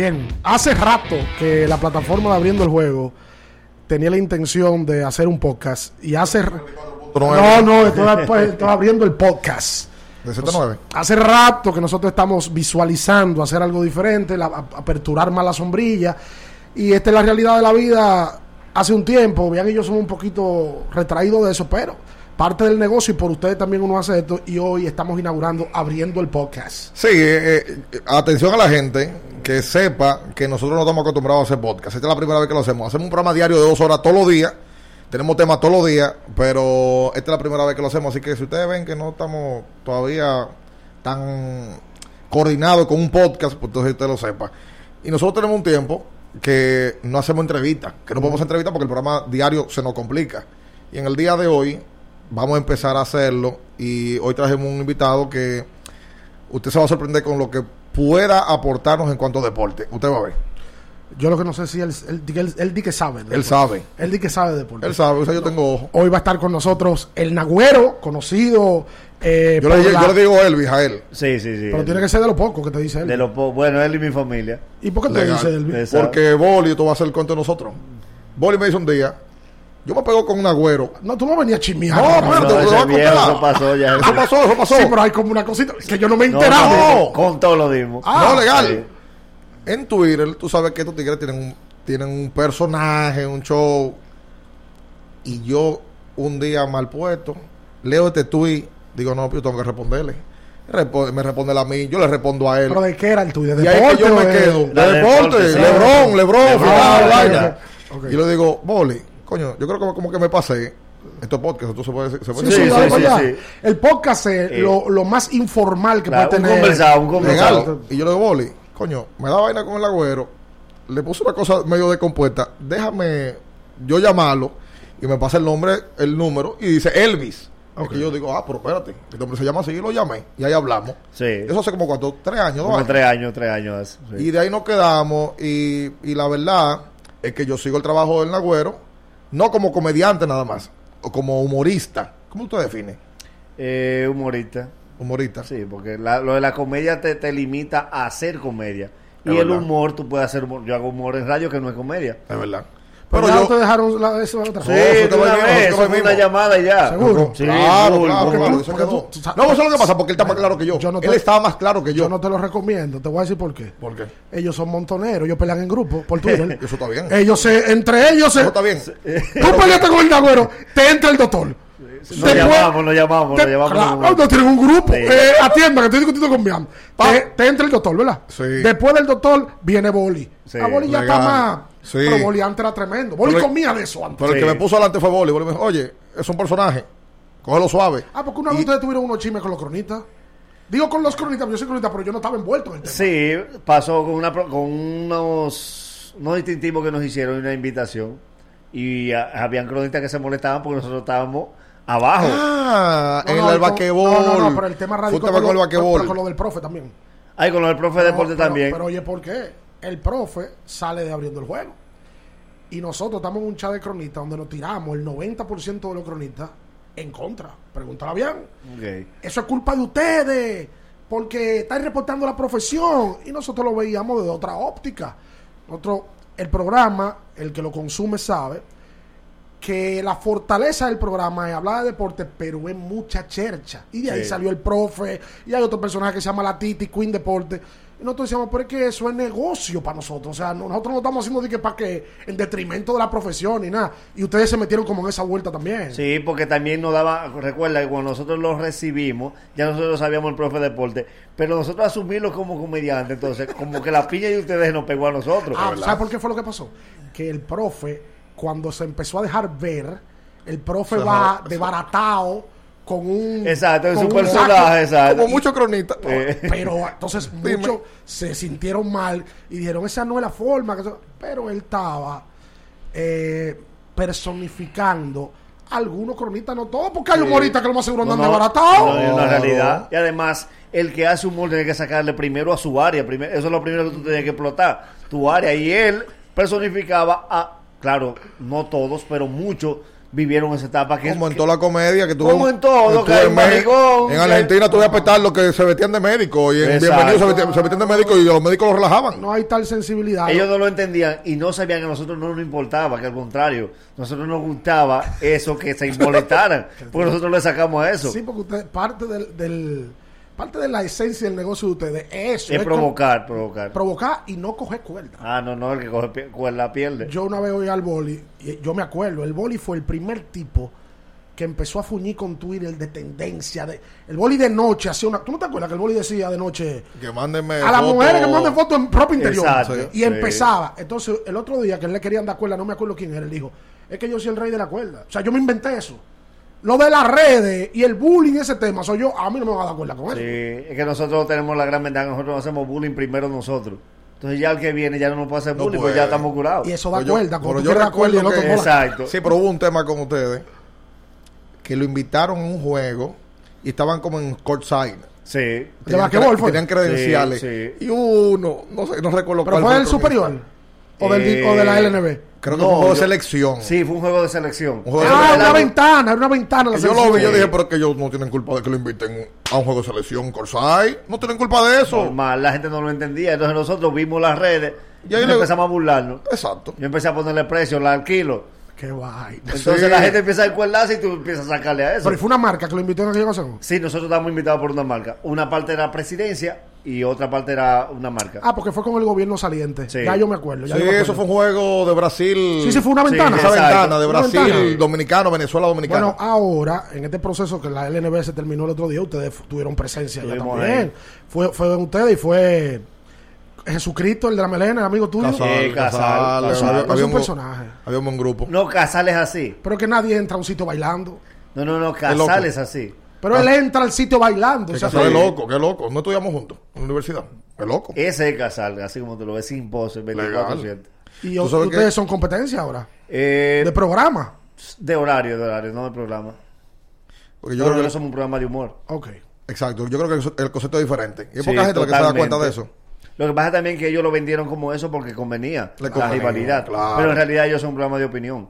Bien, hace rato que la plataforma de Abriendo el Juego tenía la intención de hacer un podcast y hace... No, no, estoy, pues, estoy abriendo el podcast. De 7 Hace rato que nosotros estamos visualizando hacer algo diferente, la- aperturar más la sombrilla. Y esta es la realidad de la vida hace un tiempo. Vean, y yo somos un poquito retraídos de eso, pero parte del negocio y por ustedes también uno hace esto. Y hoy estamos inaugurando abriendo el podcast. Sí, eh, eh, atención a la gente que sepa que nosotros no estamos acostumbrados a hacer podcast. Esta es la primera vez que lo hacemos. Hacemos un programa diario de dos horas todos los días. Tenemos temas todos los días, pero esta es la primera vez que lo hacemos. Así que si ustedes ven que no estamos todavía tan coordinados con un podcast, pues entonces usted lo sepa. Y nosotros tenemos un tiempo que no hacemos entrevistas, que no podemos entrevistas porque el programa diario se nos complica. Y en el día de hoy vamos a empezar a hacerlo. Y hoy trajimos un invitado que usted se va a sorprender con lo que pueda aportarnos en cuanto a deporte. Usted va a ver. Yo lo que no sé si él, él, él, él di que sabe. de Él sabe. Él di que sabe de deporte. Él sabe, o sea, yo tengo ojo. Hoy va a estar con nosotros el Nagüero, conocido. eh, Yo le, la- yo le digo Elvis a él. Sí, sí, sí. Pero tiene que ser de lo poco que te dice él. De lo po- bueno, él y mi familia. ¿Y por qué te Legal. dice él? Es- Exacto. Porque Boli, esto va a ser el cuento de nosotros. Boli me dice un día, yo me pego con un agüero. No, tú no venías a chismear. No, No, te viejo, eso pasó ya. Eso pasó, eso pasó. Sí, pero hay como una cosita que yo no me he enterado. no. Con todo lo dimos. Ah, no, legal. sí. En Twitter, tú sabes que estos tigres tienen un, tienen un personaje, un show. Y yo, un día mal puesto, leo este tweet, digo, no, yo tengo que responderle. Responde- me responde a mí, yo le respondo a él. ¿Pero de qué era el tuyo? ¿De Y ahí deporte que yo me quedo. De de deporte, deporte, sí. Lebron, Lebron, Ah, final, ok, vaina. ok. Y yo le digo, Boli, coño, yo creo que como que me pasé. Esto es podcast, esto se puede, se puede Sí, Sí, sí, sí. El podcast es Eh, lo, lo más informal que Claro, puede un tener. conversado, un conversado. legal. Y yo le digo, Boli, coño, me da vaina con el agüero. Le puse una cosa medio descompuesta. Déjame yo llamarlo. Y me pasa el nombre, el número. Y dice Elvis. Ok. Y yo digo, ah, pero espérate. Este hombre se llama así. Y lo llamé. Y ahí hablamos. Sí. Eso hace como cuánto, tres años, dos años. tres años, tres años. sí. Y de ahí nos quedamos. Y, y la verdad es que yo sigo el trabajo del Nagüero, no como comediante nada más, o como humorista. ¿Cómo usted define? Eh, humorista. Humorista. Sí, porque la- lo de la comedia te, te limita a hacer comedia. Y el humor, tú puedes hacer humor. Yo hago humor en radio que no es comedia. Es verdad. Pero Pero ya yo. te dejaron la, eso otra Sí, No, una vez, eso fue una llamada y ya. ¿Seguro? Sí, claro, claro, eso quedó. tú- No, eso es lo que pasa, porque él está más claro que yo. Yo no te- él estaba más claro que yo. Yo no te lo recomiendo. Te voy a decir por qué. ¿Por qué? Ellos son montoneros. Ellos pelean en grupo por Twitter. Eso está bien. ellos se, entre ellos se. Eso está bien. Tú peleaste con el Nagüero. Te entra el doctor. Nos Después- llamamos, nos llamamos, Te- nos llamamos. claro, tienen un grupo. Sí. Eh, atienda, que estoy discutiendo con Bian. Te, te entra el doctor, ¿verdad? Sí. Después del doctor viene Boli. Sí, a Boli ya está legal. más. Sí. Pero Boli antes era tremendo. Boli Pero- comía de eso antes. Pero el Sí. que me puso adelante fue Boli. Boli me dijo, oye, es un personaje. Cógelo suave. Ah, porque una vez Y- ustedes tuvieron unos chismes con los cronistas. Digo con los cronistas, yo soy cronista, pero yo no estaba envuelto en el tema. Sí, pasó con, una, pro- con unos, unos distintivos que nos hicieron una invitación. Y ah, habían cronistas que se molestaban porque nosotros estábamos abajo. Ah, No, en no, el con- vaquebol. No, no, no, pero el tema radical tema con el vaquebol. con lo del profe también. Ahí con el profe de No, deporte pero- también. Pero oye, ¿por qué? El profe sale de abriendo el juego. Y nosotros estamos en un chat de cronistas donde nos tiramos el 90% de los cronistas en contra. Pregúntala bien. Ok. Eso es culpa de ustedes. Porque estáis reportando la profesión. Y nosotros lo veíamos desde otra óptica. Nosotros, el programa, el que lo consume sabe que la fortaleza del programa es hablar de deporte, pero es mucha chercha. Y de ahí Sí. salió el profe, y hay otro personaje que se llama la Titi, Queen Deporte. Y nosotros decíamos, pero es que eso es negocio para nosotros. O sea, no- nosotros no estamos haciendo de que para que en detrimento de la profesión ni nada. Y ustedes se metieron como en esa vuelta también. Sí, porque también nos daba, recuerda que cuando nosotros lo recibimos, ya nosotros sabíamos el profe de deporte, pero nosotros asumirlo como comediante, entonces como que la piña de ustedes nos pegó a nosotros. Ah. ¿sabes por qué fue lo que pasó? Que el profe, cuando se empezó a dejar ver, el profe va dejó- desbaratado con un. Exacto, es con un personaje, saco. exacto. Como muchos cronistas. Eh, Pero entonces muchos se sintieron mal y dijeron, esa no es la forma. que eso-". Pero él estaba eh, personificando algunos cronistas, no todos, porque hay Sí. humoristas que lo más seguro No, andan no, desbaratados. no, es una No. realidad. Y además, el que hace humor tiene que sacarle primero a su área. primer- eso es lo primero que tú tienes que explotar. Tu área. Y él personificaba a, claro, no todos, pero muchos vivieron esa etapa que Como en toda la comedia que tú Como en todo, que en maricón, En que- Argentina tú ves a petar los que se vestían de médico y en Exacto. Bienvenido se vestían, se vestían de médico y los médicos los relajaban. No hay tal sensibilidad. ellos no lo entendían y no sabían que a nosotros no nos importaba, que al contrario, nosotros nos gustaba eso que se molestaran, porque nosotros le sacamos a eso. Sí, porque usted, parte del, del- parte de la esencia del negocio de ustedes es eso. es es provocar, provocar. con- provocar y no coger cuerda. Ah, no, no, el que coge pie- cuerda pierde. Yo una vez oí al boli, y yo me acuerdo, el boli fue el primer tipo que empezó a fuñir con Twitter de tendencia. De, el boli de noche hacía una. ¿Tú no te acuerdas que el boli decía de noche Que mándenme a las mujeres que manden fotos en propio interior? Exacto, y sí. empezaba. Entonces, el otro día que él le querían dar cuerda, no me acuerdo quién era, él dijo: Es que yo soy el rey de la cuerda. O sea, yo me inventé eso. Lo de las redes y el bullying, ese tema, soy yo. A mí no me va a dar cuerda con eso. Sí, es que nosotros tenemos la gran ventaja, nosotros hacemos bullying primero nosotros. Entonces ya el que viene ya no nos puede hacer No bullying, puede. pues ya estamos curados. Y eso da yo- cuerda. pero tú yo quieres dar cuerda y el recuerdo otro que- no Exacto. Sí, pero hubo un tema con ustedes que lo invitaron a un juego y estaban como en courtside. Sí. ¿De basquetbol fue? Tenían credenciales. Sí, sí. Y uno, no sé, no recuerdo Pero cuál fue el el superior. O, del, Eh, o de la LNB. Creo que No, fue un juego de selección. Sí, fue un juego de selección. Un juego de Ah, selección. una ventana, era una ventana. la yo lo vi, yo dije, pero es que ellos no tienen culpa de que lo inviten a un juego de selección Corsay. No tienen culpa de eso. Normal, la gente no lo entendía. Entonces nosotros vimos las redes Y y, ahí le- empezamos a burlarnos. Exacto. Yo empecé a ponerle precio, la alquilo. Qué vaina. Entonces Sí. la gente empieza a encuerdarse y tú empiezas a sacarle a eso. Pero fue una marca que lo invitó en aquella ocasión. Sí, nosotros estábamos invitados por una marca. Una parte era presidencia y otra parte era una marca. Ah, porque fue con el gobierno saliente. Sí. Ya yo me acuerdo. ya Sí, yo me acuerdo. eso fue un juego de Brasil. Sí, sí, fue una Sí, ventana. Esa Exacto. ventana de Brasil, ventana. dominicano, Venezuela, dominicano. Bueno, ahora, en este proceso que la LNB se terminó el otro día, ustedes tuvieron presencia ya también. ahí. Fue, fue ustedes y fue Jesucristo, el de la melena, el amigo tuyo. Casal, Eh, Casal, Casal, Casal. había- un personaje. Había un buen grupo. No, Casal es así. Pero que nadie entra a un sitio bailando. No, no, no. Casal es así. Pero él entra al sitio bailando. Casal es loco, qué loco. No estudiamos juntos en la universidad. Es loco. Ese es Casal, así como tú lo ves, sin pose, 24-7. Y ¿Tú o- sabes ustedes qué? son competencia ahora. Eh, De programa. de horario, de horario, no de programa. Porque yo creo no que, somos un programa de humor. Ok. exacto, yo creo que el- concepto es diferente. Y hay Sí, poca gente la que se da cuenta de eso. Lo que pasa también es que ellos lo vendieron como eso porque convenía Le la convenía, rivalidad. claro. Pero en realidad ellos son un programa de opinión.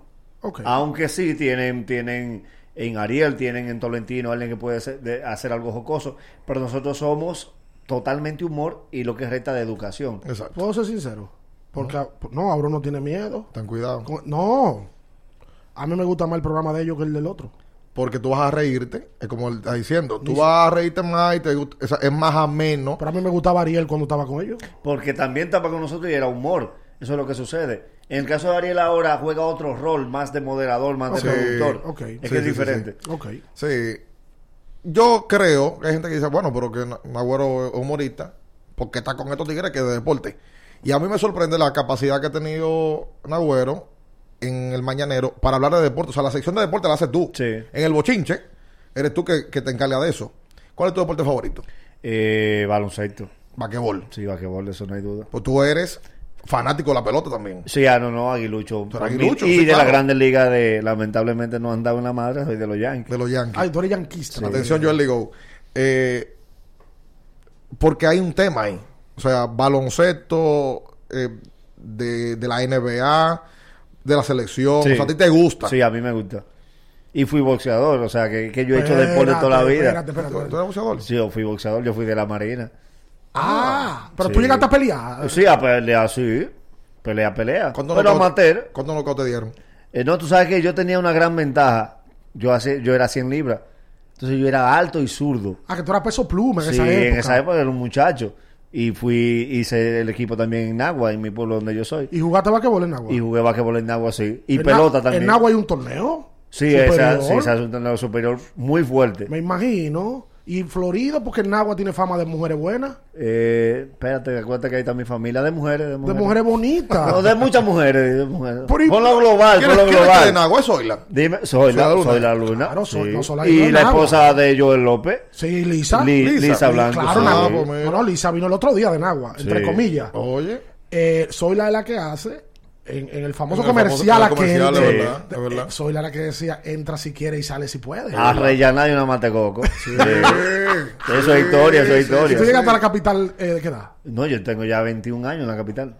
Aunque sí tienen, tienen en Ariel, tienen en Tolentino alguien que puede ser- de- hacer algo jocoso. Pero nosotros somos totalmente humor y lo que resta de educación. Exacto. ¿Puedo ser sincero? Porque, no, ahora no tiene miedo. Ten cuidado. No. A mí me gusta más el programa de ellos que el del otro. Porque tú vas a reírte, es como él está diciendo, tú vas a reírte más y te gusta- es más ameno. Pero a mí me gustaba Ariel cuando estaba con ellos. Porque también estaba con nosotros y era humor. Eso es lo que sucede. En el caso de Ariel ahora juega otro rol, más de moderador, más de productor. ok. Es Sí, que sí, es sí, diferente. Ok. Sí. Yo creo que hay gente que dice, bueno, pero que Na- Nagüero es humorista, porque está con estos tigres que es de deporte. Y a mí me sorprende la capacidad que ha tenido Nagüero en el mañanero para hablar de deporte. O sea, la sección de deporte la haces tú. Sí. En el bochinche, eres tú que, que te encargas de eso. ¿Cuál es tu deporte favorito? Eh, baloncesto. Vaquebol. Sí, basquetbol, eso no hay duda. Pues tú eres fanático de la pelota también. Sí, ah, no, no, Aguilucho. Aguilucho, mí- y sí, de claro. la Grandes Ligas, de, lamentablemente no han dado en la madre, soy de los Yankees. De los Yankees. Ay, tú eres yanquista. Atención, Joel Ligo. Eh, porque hay un tema ahí. O sea, baloncesto eh, de, de la NBA, de la selección. Sí. O sea, a ti te gusta. Sí, a mí me gusta. Y fui boxeador, o sea, que, que yo he hecho Espérate, deporte toda la vida. Espérate, espérate, ¿Tú, espérate. tú eres boxeador? Sí, yo fui boxeador, yo fui de la Marina. Ah, pero Sí. tú llegaste a pelear. Sí, a pelear, sí. Pelea, pelea. ¿Cuándo Pero knockout- amateur. ¿Cuántos knockouts te dieron? Eh, no, tú sabes que yo tenía una gran ventaja. Yo, hace, yo era 100 libras. Entonces yo era alto y zurdo. Ah, que tú eras peso pluma en Sí, esa época. en esa época era un muchacho. Y fui, hice el equipo también en Nagua, en mi pueblo donde yo soy. Y jugaste basquetbol en Agua. Y jugué basquetbol en Nagua, sí. Y En pelota Na- también. En Agua hay un torneo. Sí, esa, sí, hace un torneo superior muy fuerte. Me imagino. Y Florida, porque en Agua tiene fama de mujeres buenas. Eh, espérate, acuérdate que hay tambimin familia de mujeres. De De mujeres, bonitas. No, de muchas mujeres. De mujeres. Por ahí- Con lo global, ¿Quién con es lo quién es que de global. Nagua? ¿Es Zoila? Dime, soy la, Soy la Luna. soy la luna. Claro, soy- sí. no, soy la y la Nagua. esposa de Joel López, Sí, Lisa. Li- Lisa. Lisa, Blanco. Claro, sí. Ah, Nagua. pues. No, no, Lisa vino el otro día de Nagua, entre Sí. comillas. Oye. Eh, soy la de la que hace en, en el famoso En el comercial famoso- aquel. comercial, de- es verdad, de- es verdad. eh, soy la que decía, entra si quiere y sale si puede. a rellenar y una matecoco. Sí. Sí. Eso es historia, eso es Sí, ¿Y historia. tú llegaste a la capital eh, de qué edad? No, yo tengo ya 21 años en la capital.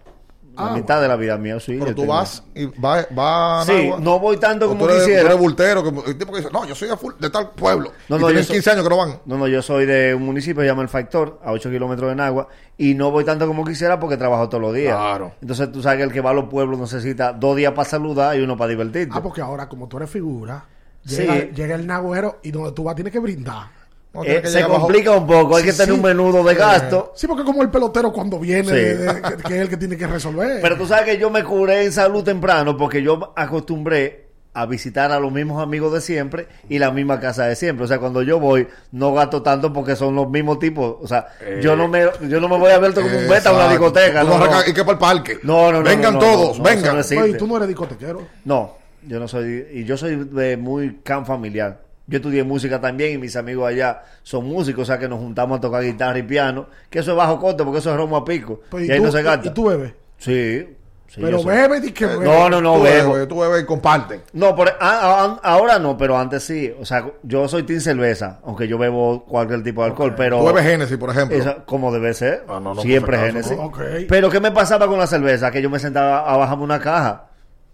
La Ah, mitad de la vida mía, sí. Pero tú tengo- vas y vas va a Sí, no voy tanto como tú eres, quisiera. tú eres bultero, que, el tipo que dice, no, yo soy de, full- de tal pueblo. No, y no, tienen yo soy- 15 años que no van. No, no, yo soy de un municipio que se llama El Factor, a 8 kilómetros de Nagua, y no voy tanto como quisiera porque trabajo todos los días. Claro. Entonces tú sabes que el que va a los pueblos necesita dos días para saludar y uno para divertirte. Ah, porque ahora, como tú eres figura, Sí. llega, llega el nagüero y donde tú vas tienes que brindar. Eh, se bajo- complica un poco, hay que tener sí. un menudo de gasto. Sí, porque como el pelotero cuando viene, Sí. de- de- que, que es el que tiene que resolver. Pero tú sabes que yo me curé en salud temprano porque yo acostumbré a visitar a los mismos amigos de siempre y la misma casa de siempre. O sea, cuando yo voy, no gasto tanto porque son los mismos tipos. O sea, yo no me yo no me voy a ver como un beta a una discoteca. No, no Y que para el parque. No, no, no, Vengan no, no, todos, no, no, vengan. Oye, tú no eres discotequero. No, yo no soy, y yo soy de muy can familiar. Yo estudié música también y mis amigos allá son músicos, o sea que nos juntamos a tocar guitarra y piano, que eso es bajo coste porque eso es romo a pico. Pues, y ahí tú, no se gasta. y tú bebes. Sí, sí, pero yo soy- bebe y que bebe. No, no, no, tú bebo. bebes, tú bebes y comparten. No, por, ah, ah, ahora no, pero antes sí. O sea, yo soy team cerveza, aunque yo bebo cualquier tipo de alcohol, pero... Tú bebes Genesis, por ejemplo. Esa- como debe ser. Ah, no, no, Siempre por si acaso, Genesis. ¿no? Ok. Pero ¿qué me pasaba con la cerveza? Que yo me sentaba a bajarme una caja.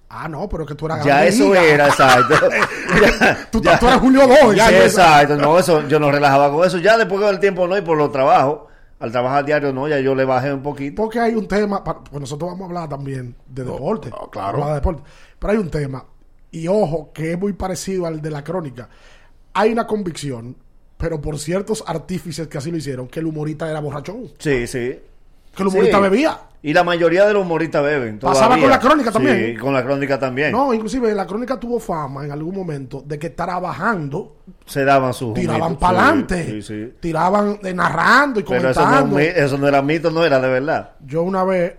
Ah, no, pero que tú eras Ya eso liga. era, exacto. Ya- Tú, ya- tú eres Julio 2. Sí, exacto. No, eso, yo no relajaba con eso. Ya después del tiempo no, y por los trabajos, al trabajar diario no, ya yo le bajé un poquito. Porque hay un tema, pues nosotros vamos a hablar también de deporte. claro. Vamos a hablar de deporte. Pero hay un tema, y ojo, que es muy parecido al de la crónica. Hay una convicción, pero por ciertos artífices que así lo hicieron, que el humorista era borrachón. Sí, sí. Que el humorista Sí. bebía. Y la mayoría de los humoristas beben. Pasaba con la crónica también. Sí, con la crónica también. No, inclusive la crónica tuvo fama en algún momento de que trabajando, Se daban sus tiraban para adelante, Sí, sí, sí. tiraban eh, narrando y Pero eso no, comentando. es mi- eso no era mito, no era de verdad. Yo una vez...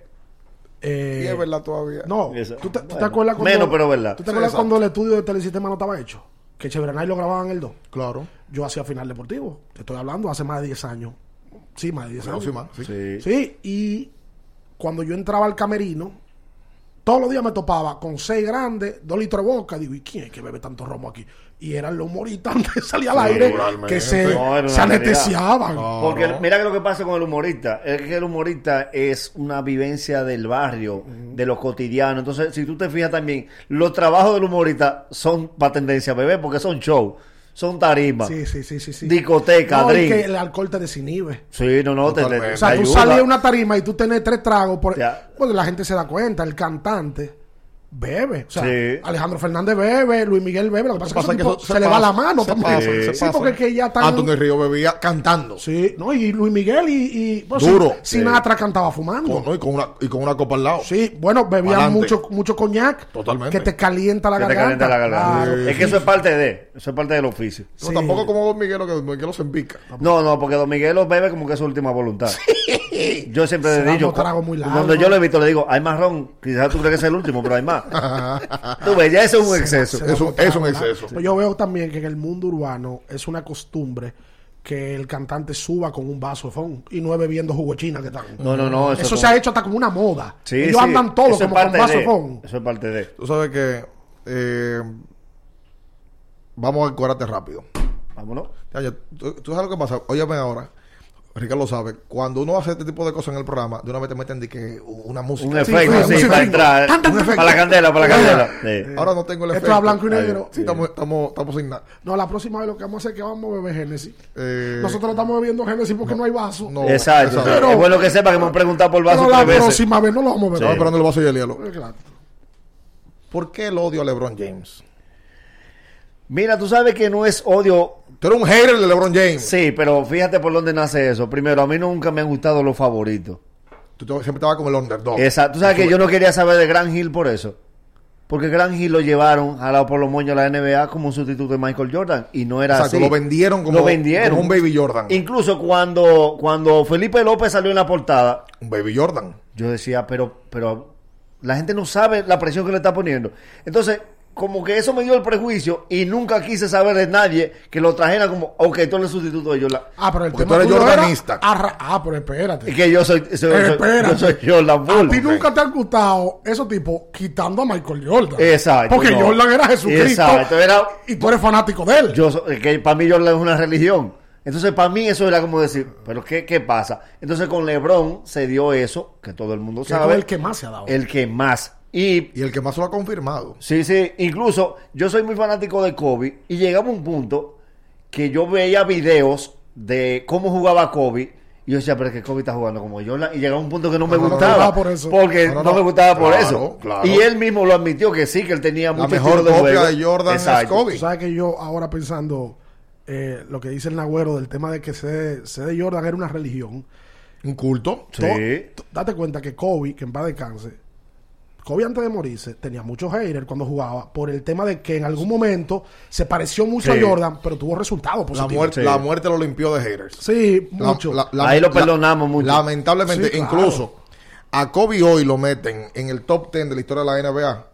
eh, Y es verdad todavía. No, Eso. ¿tú te, tú te Bueno, acuerdas cuando... menos, pero verdad. ¿Tú te acuerdas exacto. cuando el estudio de Telesistema no estaba hecho? Que Chevronay lo grababan el 2. Claro. Yo hacía final deportivo. Te estoy hablando hace más de 10 años. Sí, más de 10 Pero años. sí, man, sí. Sí. Sí, y cuando yo entraba al camerino, todos los días me topaba con seis grandes, dos litros de boca. Digo, ¿y quién es que bebe tanto romo aquí? Y eran los humoristas antes de salir al aire que se, No, se anestesiaban. No. Porque no. mira que lo que pasa con el humorista, es que el humorista es una vivencia del barrio, de lo cotidiano. Entonces, si tú te fijas también, los trabajos del humorista son para tendencia bebé, porque son show, son tarimas, Sí, sí, sí, sí. sí. discoteca, No, drink. que el alcohol te desinhibe. Sí, no, no, te, te-. O sea, te tú de una tarima y tú tenés tres tragos. Por... Bueno, la gente se da cuenta. El cantante bebe. O sea, Sí. Alejandro Fernández bebe, Luis Miguel bebe. Lo que pasa, Pasa es que, se, le va la mano se también. pasa, sí, se sí, pasa. porque es que ya están... Anthony Río bebía cantando. Sí, no, y Luis Miguel y... y bueno, Duro. Sin- Sinatra cantaba fumando. Con, ¿no? y, con una, y con una copa al lado. Sí, bueno, bebían Pa'lante. mucho, mucho coñac. Totalmente. Que te calienta la que te garganta. calienta la garganta. Claro. Es que eso es parte de, eso es parte del oficio. No, Sí. tampoco como Don Miguelo, que Don Miguelo se empica. No, no, porque Don Miguelo bebe como que es su última voluntad. Yo siempre le digo, cuando yo lo he visto, le digo, hay más ron. Quizás tú crees que es el último, pero hay más. Tú ves, ya eso es un exceso. Se Es un- es exceso. Pues yo veo también que en el mundo urbano es una costumbre que el cantante suba con un vaso de fond y no es bebiendo jugo china que están. No, no, no. Eso, Eso, se ha hecho hasta como una moda. Sí, Ellos sí. andan todos Eso es como con vaso de- de fond. Eso es parte de. Tú sabes que. eh, vamos a corarte rápido. Vámonos. Ya, ya, tú, tú sabes lo que pasa. Óyeme ahora. Ricardo lo sabe. Cuando uno hace este tipo de cosas en el programa, de una vez te meten de que una música. Un Sí, efecto, sí, sí, sí, para entrar. Tan, tan, tan. Para la candela, para la candela. Sí. Ahora no tengo el Esto efecto. es a blanco y negro. Sí, estamos, estamos, estamos sin nada. No, la próxima vez lo que vamos a hacer es que vamos a beber Génesis. Eh, Nosotros estamos bebiendo Génesis porque no, hay vaso. no, Exacto. Pero- es bueno que sepa que me han preguntado por el vaso Pero la veces. próxima vez no lo vamos a Estaba beber. esperando el vaso y el hielo. Eh, claro. ¿Por qué el odio a LeBron James? Mira, tú sabes que no es odio. Tú eres un hater de LeBron James. Sí, pero fíjate por dónde nace eso. Primero, a mí nunca me han gustado los favoritos. Tú siempre estabas como el underdog. Exacto. Tú sabes que yo no quería saber de Gran Hill por eso. Porque Gran Hill lo llevaron, jalado por los moños a la NBA como un sustituto de Michael Jordan. Y no era Exacto, así. lo vendieron como, Lo vendieron. como un Baby Jordan. Incluso cuando, cuando Felipe López salió en la portada, Un Baby Jordan. yo decía, pero, pero la gente no sabe la presión que le está poniendo. Entonces, como que eso me dio el prejuicio y nunca quise saber de nadie que lo trajera como, ok, tú eres el sustituto de Jordan. Ah, pero el Porque tema tú eres tuyo era jordanista. Ah, pero espérate. Es que yo soy, soy, soy- Espérate. yo soy Jordan A Bull. ti nunca te han gustado esos tipos quitando a Michael Jordan. Exacto, Porque no. Jordan era Jesucristo. Exacto, era- Y tú eres fanático de él. Yo, que para mí Jordan es una religión. Entonces, para mí eso era como decir, ¿pero qué, qué pasa? Entonces, con LeBron se dio eso, que todo el mundo sabe. el que más se ha dado. el que más. Y Y el que más lo ha confirmado. Sí, sí. Incluso yo soy muy fanático de Kobe y llegaba un punto que yo veía videos de cómo jugaba Kobe y yo decía, pero es que Kobe está jugando como Jordan y llegaba un punto que no me No, no, no, gustaba no, por eso. porque No, no, no, no. me gustaba por Claro, eso. claro. Y él mismo lo admitió que sí, que él tenía La mucho mejor estilo de copia juego. de Jordan es Exacto. Kobe. Tú sabes que yo ahora pensando eh, lo que dice el Nagüero del tema de que C de Jordan era una religión. Un culto. Sí. To- to- date cuenta que Kobe, que en paz descanse, Kobe antes de morirse tenía muchos haters cuando jugaba por el tema de que en algún momento se pareció mucho Sí. a Jordan, pero tuvo resultados La positivos. muerte, Sí. la muerte lo limpió de haters. Sí, La- mucho. la- la- Ahí lo la- perdonamos mucho. Lamentablemente, Sí, claro. incluso a Kobe hoy lo meten en el top 10 de la historia de la NBA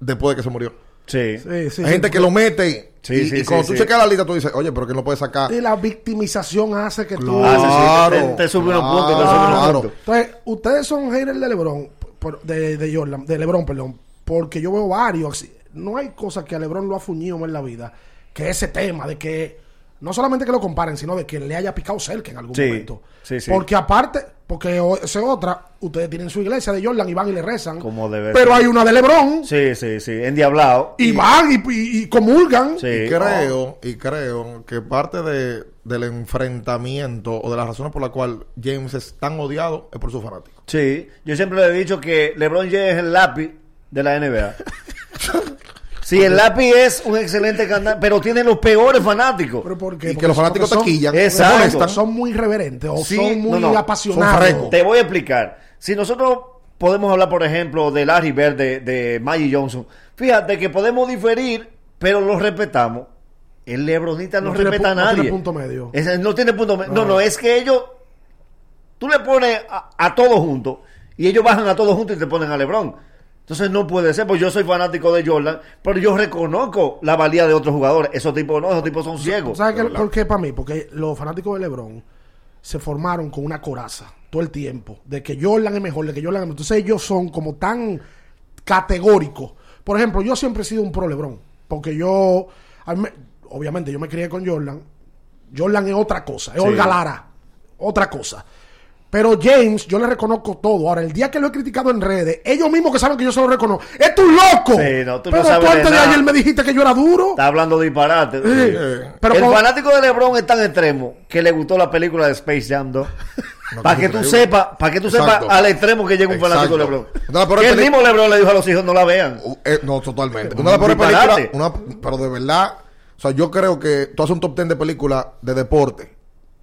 después de que se murió. Sí. Sí, sí, Hay sí, gente que lo mete Sí, y, sí, y sí, cuando tú sí. checas la lista tú dices, oye, pero que no puede sacar. Y la victimización hace que tú... Sí, sí, Claro, te- te sube unos claro, puntos, te sube unos claro. puntos. Entonces, ustedes son haters de LeBron, por- de, de Jordan, de LeBron, perdón, porque yo veo varios. No hay cosa que a LeBron lo ha fuñido más en la vida que ese tema de que no solamente que lo comparen, sino de que le haya picado cerca en algún Sí, momento. sí, sí. Porque aparte, porque esa es otra, ustedes tienen su iglesia de Jordan y van y le rezan. Como debe pero ser. hay una de LeBron Sí, sí, sí. Endiablado. y van y, y- y comulgan. Sí. Y creo, y creo que parte de, del enfrentamiento o de las razones por las cuales James es tan odiado es por sus fanáticos. Sí, yo siempre le he dicho que LeBron James es el lápiz de la NBA. sí, el lápiz es un excelente cantante, pero tiene los peores fanáticos. Pero ¿por qué? Y que Porque los son- fanáticos son- taquillan, Exacto. Son muy irreverentes o Sí, son muy no, no, apasionados. son. Te voy a explicar. Si nosotros podemos hablar, por ejemplo, de Larry Bird, de, de Magic Johnson, fíjate que podemos diferir, pero los respetamos. El Lebronita no, No respeta a no nadie. tiene punto medio. Ese no tiene punto medio. No, no, es que ellos. Tú le pones a, a todos juntos y ellos bajan a todos juntos y te ponen a LeBron. Entonces no puede ser, pues yo soy fanático de Jordan, pero yo reconozco la valía de otros jugadores. Esos tipos no, esos tipos son ciegos. ¿Sabes qué- por qué para mí? Porque los fanáticos de LeBron se formaron con una coraza todo el tiempo de que Jordan es mejor, de que Jordan es mejor. Entonces ellos son como tan categóricos. Por ejemplo, yo siempre he sido un pro LeBron, porque yo, a mí me- obviamente, yo me crié con Jordan. Jordan es otra cosa, es Sí. Olga Lara, otra cosa. Pero James, yo le reconozco todo. Ahora, el día que lo he criticado en redes, ellos mismos que saben que yo se lo reconozco. ¡Es tu loco! Sí, no, tú no Pero sabes tú antes de nada. ayer me dijiste que yo era duro. Está hablando disparate. Sí. Eh, Pero el fanático de LeBron es tan extremo que le gustó la película de Space Jam 2. para que tú sepas, para que tú sepas al extremo que llega un fanático de. LeBron. Peores que el mismo LeBron le dijo a los hijos no la vean. Uh, eh, no, totalmente. Un Una de las películas, una- pero de verdad, o sea, yo creo que tú haces un top 10 de películas de deporte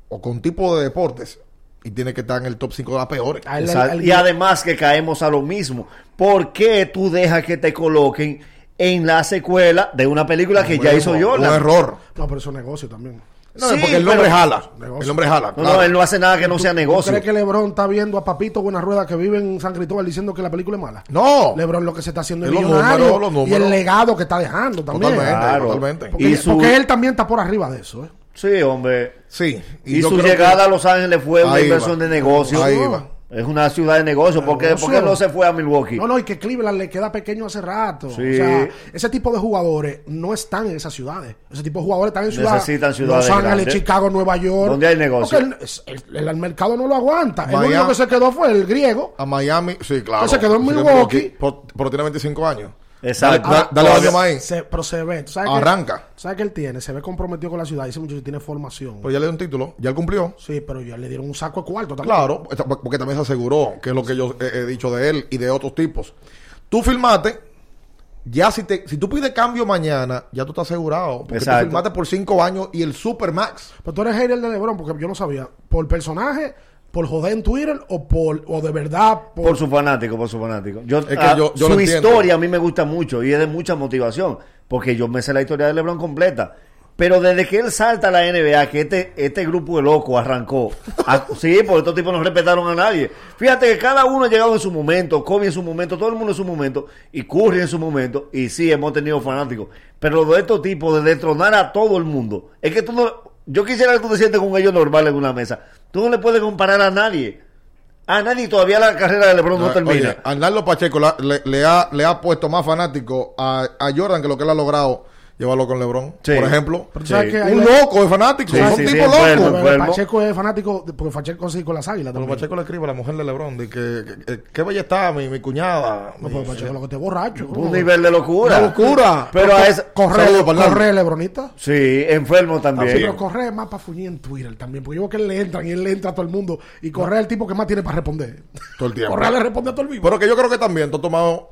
o con tipo de deportes y tiene que estar en el top 5 de las peores. A él- Exacto. él- y además que caemos a lo mismo. ¿Por qué tú dejas que te coloquen en la secuela de una película que ya hizo Un Jordan? error. No, pero eso es negocio también. No, Sí, porque el nombre pero- jala. Negocio. El nombre jala. No, claro. no, él no hace nada que no sea ¿Tú negocio. crees que LeBron está viendo a Papito Buena Rueda que vive en San Cristóbal diciendo que la película es mala? No. LeBron lo que se está haciendo es millonario números, y el legado que está dejando también. Totalmente, Claro. totalmente. Porque, Y su- porque él también está por arriba de eso. ¿eh? Sí, hombre. Sí. Y, su creo que- llegada a Los Ángeles fue una Ahí inversión va. de negocio. Ahí No. va. Es una ciudad de negocio. ¿Por qué, por no se fue a Milwaukee? No, no, y que Cleveland le queda pequeño hace rato. Sí. O sea, ese tipo de jugadores no están en esas ciudades. Ese tipo de jugadores están en ciudades. Necesitan ciudades Los Ángeles, grandes. Chicago, Nueva York. Donde hay negocio. Porque el, el- el mercado no lo aguanta. El único que se quedó fue el griego. A Miami, sí, claro. Que se quedó en Milwaukee. Pero, pero tiene 25 años. Exacto. Dale, dale Todavía- año más ahí. Se- pero se ve. ¿tú sabes que- Arranca. ¿Sabes que él tiene? Se ve comprometido con la ciudad. Ese muchacho tiene formación. Pero ya le dio un título. Ya él cumplió. Sí, pero ya le dieron un saco de cuarto también. Claro, porque también se aseguró, que es lo que yo he, he dicho de él y de otros tipos. Tú filmaste, ya si te si tú pides cambio mañana, ya tú estás asegurado. Porque tú Exacto. filmaste por cinco años y el Supermax. Pero tú eres hater de LeBron porque yo no sabía. ¿Por personaje? ¿Por joder en Twitter? ¿O por o de verdad? Por, Por su fanático, por su fanático. Yo, que ah, yo- yo su historia a mí me gusta mucho y es de mucha motivación. Porque yo me sé la historia de LeBron completa. Pero desde que él salta a la NBA, que este, este grupo de locos arrancó. a- sí, porque estos tipos no respetaron a nadie. Fíjate que cada uno ha llegado en su momento, Kobe en su momento, todo el mundo en su momento, y Curry en su momento. Y sí, hemos tenido fanáticos. Pero lo de estos tipos, de destronar a todo el mundo, es que tú no. Yo quisiera que tú te sientes con ellos normal en una mesa. Tú no le puedes comparar a nadie. A nadie todavía la carrera de LeBron no Ah, termina. Oye, Arnaldo Pacheco la- le, le ha, le ha puesto más fanático a, a Jordan que lo que él ha logrado Llévalo con LeBron. Sí. Por ejemplo. Pero sabes Sí. que Un le- loco de fanático. Sí, sí, sí, tipos enfermo, locos. enfermo. Pacheco es fanático, porque Pacheco sí con las águilas Pero. Pacheco le escribe a la mujer de LeBron. De que, que, que- qué bella está mi, mi cuñada. No, mi- pero Pacheco lo que te borracho. Un nivel de locura. Una locura. Pero a esa... Corre, corre lebronita. Sí, enfermo Sí, también. pero corre es más para fuñir en Twitter también. Porque yo veo que él le entran y él le entra a todo el mundo. Y corre es el tipo que más tiene para responder. Todo el tiempo. Correa le responde a todo el mismo. Pero que yo creo que también tú has tomado.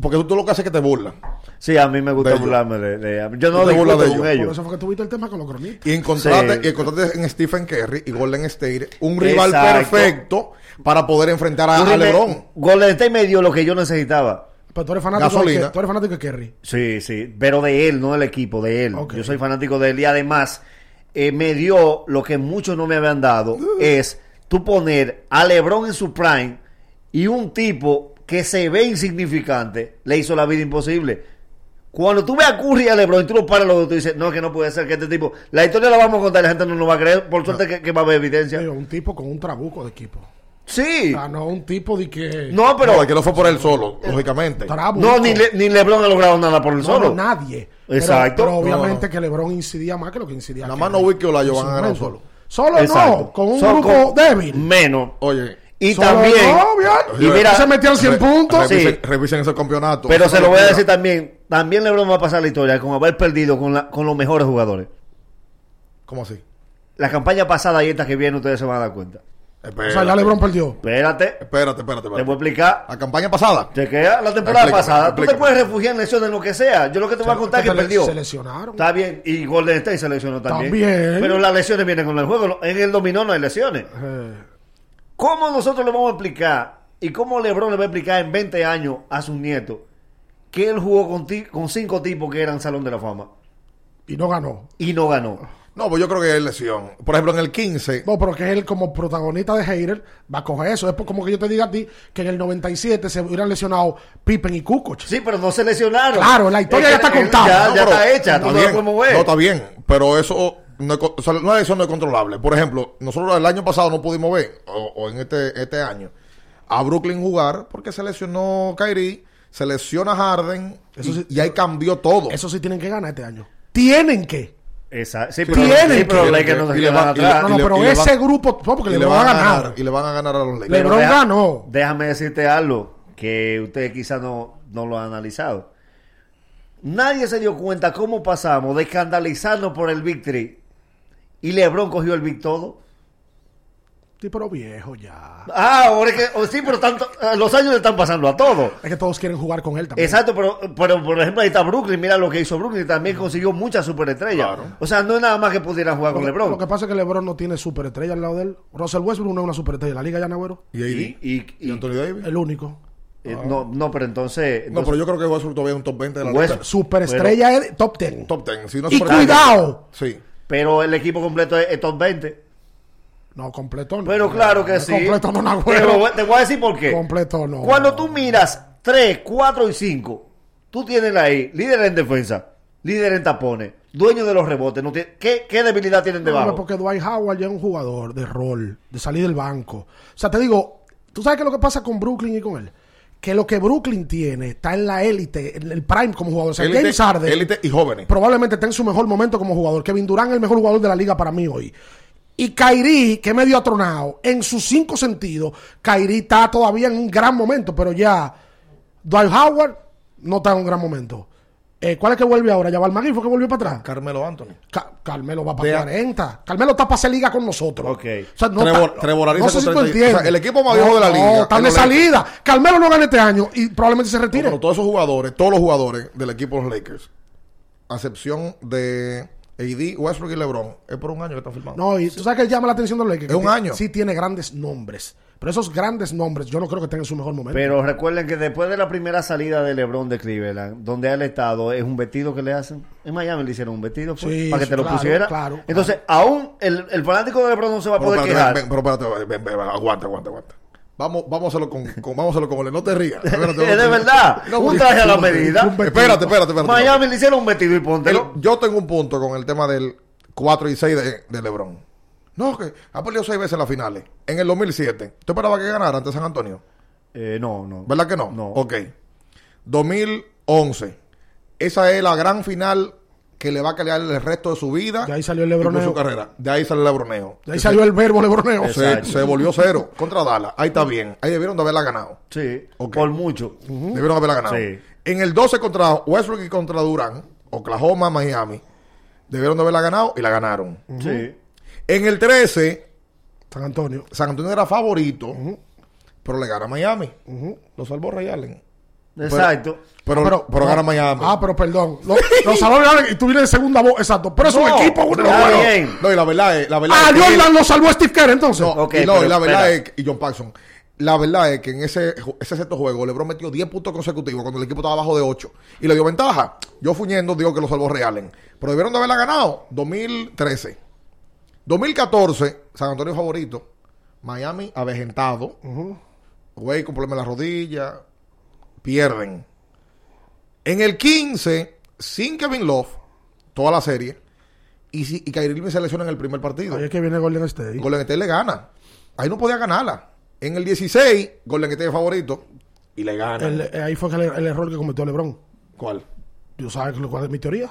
Porque tú, tú lo que haces es que te burlan. Sí, a mí me gusta De ellos. burlarme de, de- Yo no discuto de con ellos. Por ellos. eso fue que tuviste el tema con los cronistas. Y encontraste, Sí. y encontraste en Stephen Curry y Golden State un rival Exacto. perfecto para poder enfrentar a, LeBron. Golden State me dio lo que yo necesitaba. Pero tú eres fanático, de, Gasolina. que- tú eres fanático de Kerry. Sí, sí, pero de él, no del equipo, de él. Yo soy fanático de él y además eh, me dio lo que muchos no me habían dado, es tú poner a LeBron en su prime y un tipo que se ve insignificante le hizo la vida imposible. Cuando tú ves a Curry y a LeBron y tú lo paras dos, tú dices, no, que no puede ser que este tipo... La historia la vamos a contar la gente no nos va a creer, por suerte que, que va a haber evidencia. Digo, un tipo con un trabuco de equipo. Sí. O sea, no un tipo de que. No, pero... No, que no fue por él solo, lógicamente. trabuco. No, ni, Le- ni LeBron ha logrado nada por él No, solo. no, nadie. Pero- Exacto. Pero, obviamente No, no. que LeBron incidía más que lo que incidía. Nada más no Wiki o Olayo van a ganar solo. Solo Exacto. no, con un Solo grupo con- débil. Menos. Oye. Y Solo también... no, bien. y mira- se metieron 100 re- puntos. Revisen, Sí. revisen ese campeonato. Pero se lo voy a decir también. También LeBron va a pasar la historia con haber perdido con, la- con los mejores jugadores. ¿Cómo así? La campaña pasada y esta que viene, ustedes se van a dar cuenta. O Espérate. sea, ya LeBron perdió. Espérate, Espérate, espérate, te voy a espérate. explicar. La campaña pasada. Chequea la temporada Explícame, pasada. Tú te puedes refugiar en lesiones, en lo que sea. Yo lo que te voy a contar es que perdió. Se lesionaron. Está bien. Y Golden State se lesionó también. También. Pero las lesiones vienen con el juego. En el dominó no hay lesiones. Eh, ¿Cómo nosotros le vamos a explicar y cómo LeBron le va a explicar en 20 años a su nieto que él jugó con, ti- con cinco tipos que eran Salón de la Fama y no ganó. y no ganó? No, pues yo creo que es lesión. Por ejemplo, en el 15. No, pero que él como protagonista de Hater va a coger eso. Es como que yo te diga a ti que en el 97 se hubieran lesionado Pippen y Kukoc. Sí, pero no se lesionaron. Claro, la historia Es ya está contada. Ya, No, ya está hecha, está no bien, podemos ver. No, está bien, pero eso no o sea, no, eso no es controlable. Por ejemplo, nosotros el año pasado no pudimos ver, o, o en este, este año, a Brooklyn jugar porque se lesionó Kyrie, se lesiona Harden Eso y, sí- y ahí cambió todo. Eso sí tienen que ganar este año. Tienen que. Esa- sí, pero, Tienen sí, pero que- Lakers no se le quedan va- y le- atrás. No, no, pero le ese va- grupo, no, porque y le le van a ganar. ganar, y le van a ganar a los Lakers. LeBron deja- ganó. Déjame decirte algo que ustedes quizás no, no lo han analizado. Nadie se dio cuenta cómo pasamos de escandalizarnos por el Victory y LeBron cogió el Vic todo. Sí, pero viejo ya. Ah, ahora es que, oh, sí, pero tanto, eh, los años le están pasando a todos. Es que todos quieren jugar con él también. Exacto, pero, pero por ejemplo ahí está Brooklyn, mira lo que hizo Brooklyn, también consiguió muchas superestrellas. Claro. O sea, no es nada más que pudieran jugar con LeBron. lo que pasa es que LeBron no tiene superestrella al lado de él. Russell Westbrook no es una superestrella. La liga ya, Nagüero. Y, AD, y, y- y Anthony Davis. El único. eh, no, no, pero entonces, no, pero yo creo que Westbrook todavía es un top 20 de la West- lista. Superestrella es top 10. Top 10. Si no Y superestrella. cuidado. Sí. Pero el equipo completo es, es top 20. No, completo no. Pero claro que sí. Completo no, voy- te voy a decir por qué. Completo no. Cuando tú miras 3, 4 y 5, tú tienes ahí líder en defensa, líder en tapones, dueño de los rebotes. No tiene- ¿qué, ¿Qué debilidad tienen No, debajo? porque Dwight Howard ya es un jugador de rol, de salir del banco. O sea, te digo, ¿tú sabes qué es lo que pasa con Brooklyn y con él? Que lo que Brooklyn tiene está en la élite, en el prime como jugador. O sea, Élite- James Harden élite y jóvenes. probablemente está en su mejor momento como jugador. Kevin Durant es el mejor jugador de la liga para mí hoy. Y Kyrie, que medio atronado, en sus cinco sentidos, Kyrie está todavía en un gran momento, pero ya Dwight Howard no está en un gran momento. Eh, ¿Cuál es que vuelve ahora? ¿Ya Magui fue que volvió para atrás? Carmelo Anthony. Ca- Carmelo va para De- 40. Carmelo está para hacer liga con nosotros. Ok. O sea, no, Trevor- está- Trevor no sé si tú 30. entiendes. O sea, el equipo más viejo de la liga, No, están de Lakers. salida. Carmelo no gana este año y probablemente se retire. Pero todos esos jugadores, todos los jugadores del equipo de los Lakers, a excepción de AD, Westbrook y LeBron, es por un año que están firmando. No, y tú sabes que llama la atención de los Lakers. Es un año. Sí tiene grandes nombres. Pero esos grandes nombres yo no creo que estén en su mejor momento. Pero recuerden que después de la primera salida de LeBron de Cleveland, donde él estado, es un vestido que le hacen. En Miami le hicieron un vestido pues, Sí, para que sí, te lo claro, pusiera. claro, Entonces, aún el, el fanático de LeBron no se va a Pero poder quejar. pero espérate, ven, ven, ven, aguanta, aguanta, aguanta. Vamos, vamos a hacerlo con, con- vamos a hacerlo con él. No te rías. Espérate, es de verdad. No, un traje a la medida. Espérate, espérate, espérate. Miami le hicieron un vestido y póntelo. yo tengo un punto con el tema del 4 y 6 de, de LeBron. No, que ha perdido seis veces en las finales. En el 2007. ¿Tú esperabas que ganara ante San Antonio? Eh, no, no. ¿Verdad que no? No. Ok. 2011. Esa es la gran final que le va a crear el resto de su vida. De ahí salió el lebroneo. su carrera. De ahí sale el lebroneo. De ahí salió el verbo lebroneo. Se, se volvió cero contra Dallas. Ahí está bien. Ahí debieron de haberla ganado. Sí, Ok. por mucho. Debieron haberla ganado. Sí. En el 12 contra Westbrook y contra Durán, Oklahoma, Miami, debieron de haberla ganado y la ganaron. Sí. En el 13, San Antonio. San Antonio era favorito, pero le gana a Miami. Lo salvó Ray Allen. Exacto. Pero, pero, gana Miami. Ah, pero perdón. Lo- Los salvó y tú vienes de segunda voz. Exacto. Pero es un No, equipo. bueno. bien. No, y la verdad es, la verdad Ah, Jordan lo salvó a Steve Kerr entonces. No, Ok, y, no, pero y la verdad espera. es que, y John Paxson, la verdad es que en ese, ese sexto juego LeBron metió 10 puntos consecutivos cuando el equipo estaba abajo de 8 y le dio ventaja. Yo fuñendo digo que lo salvó Ray Allen. Pero debieron de haberla ganado 2013. 2014, San Antonio favorito. Miami avejentado. Güey con problemas en la rodilla. Pierden. En el 15, sin Kevin Love, toda la serie. Y, si, y Kyrie Irving se lesiona en el primer partido. Ahí es que viene Golden State. Golden State le gana. Ahí no podía ganarla. En el 16, Golden State favorito. Y le gana. El- eh, ahí fue el, el error que cometió LeBron. ¿Cuál? Yo sabes cuál es mi teoría.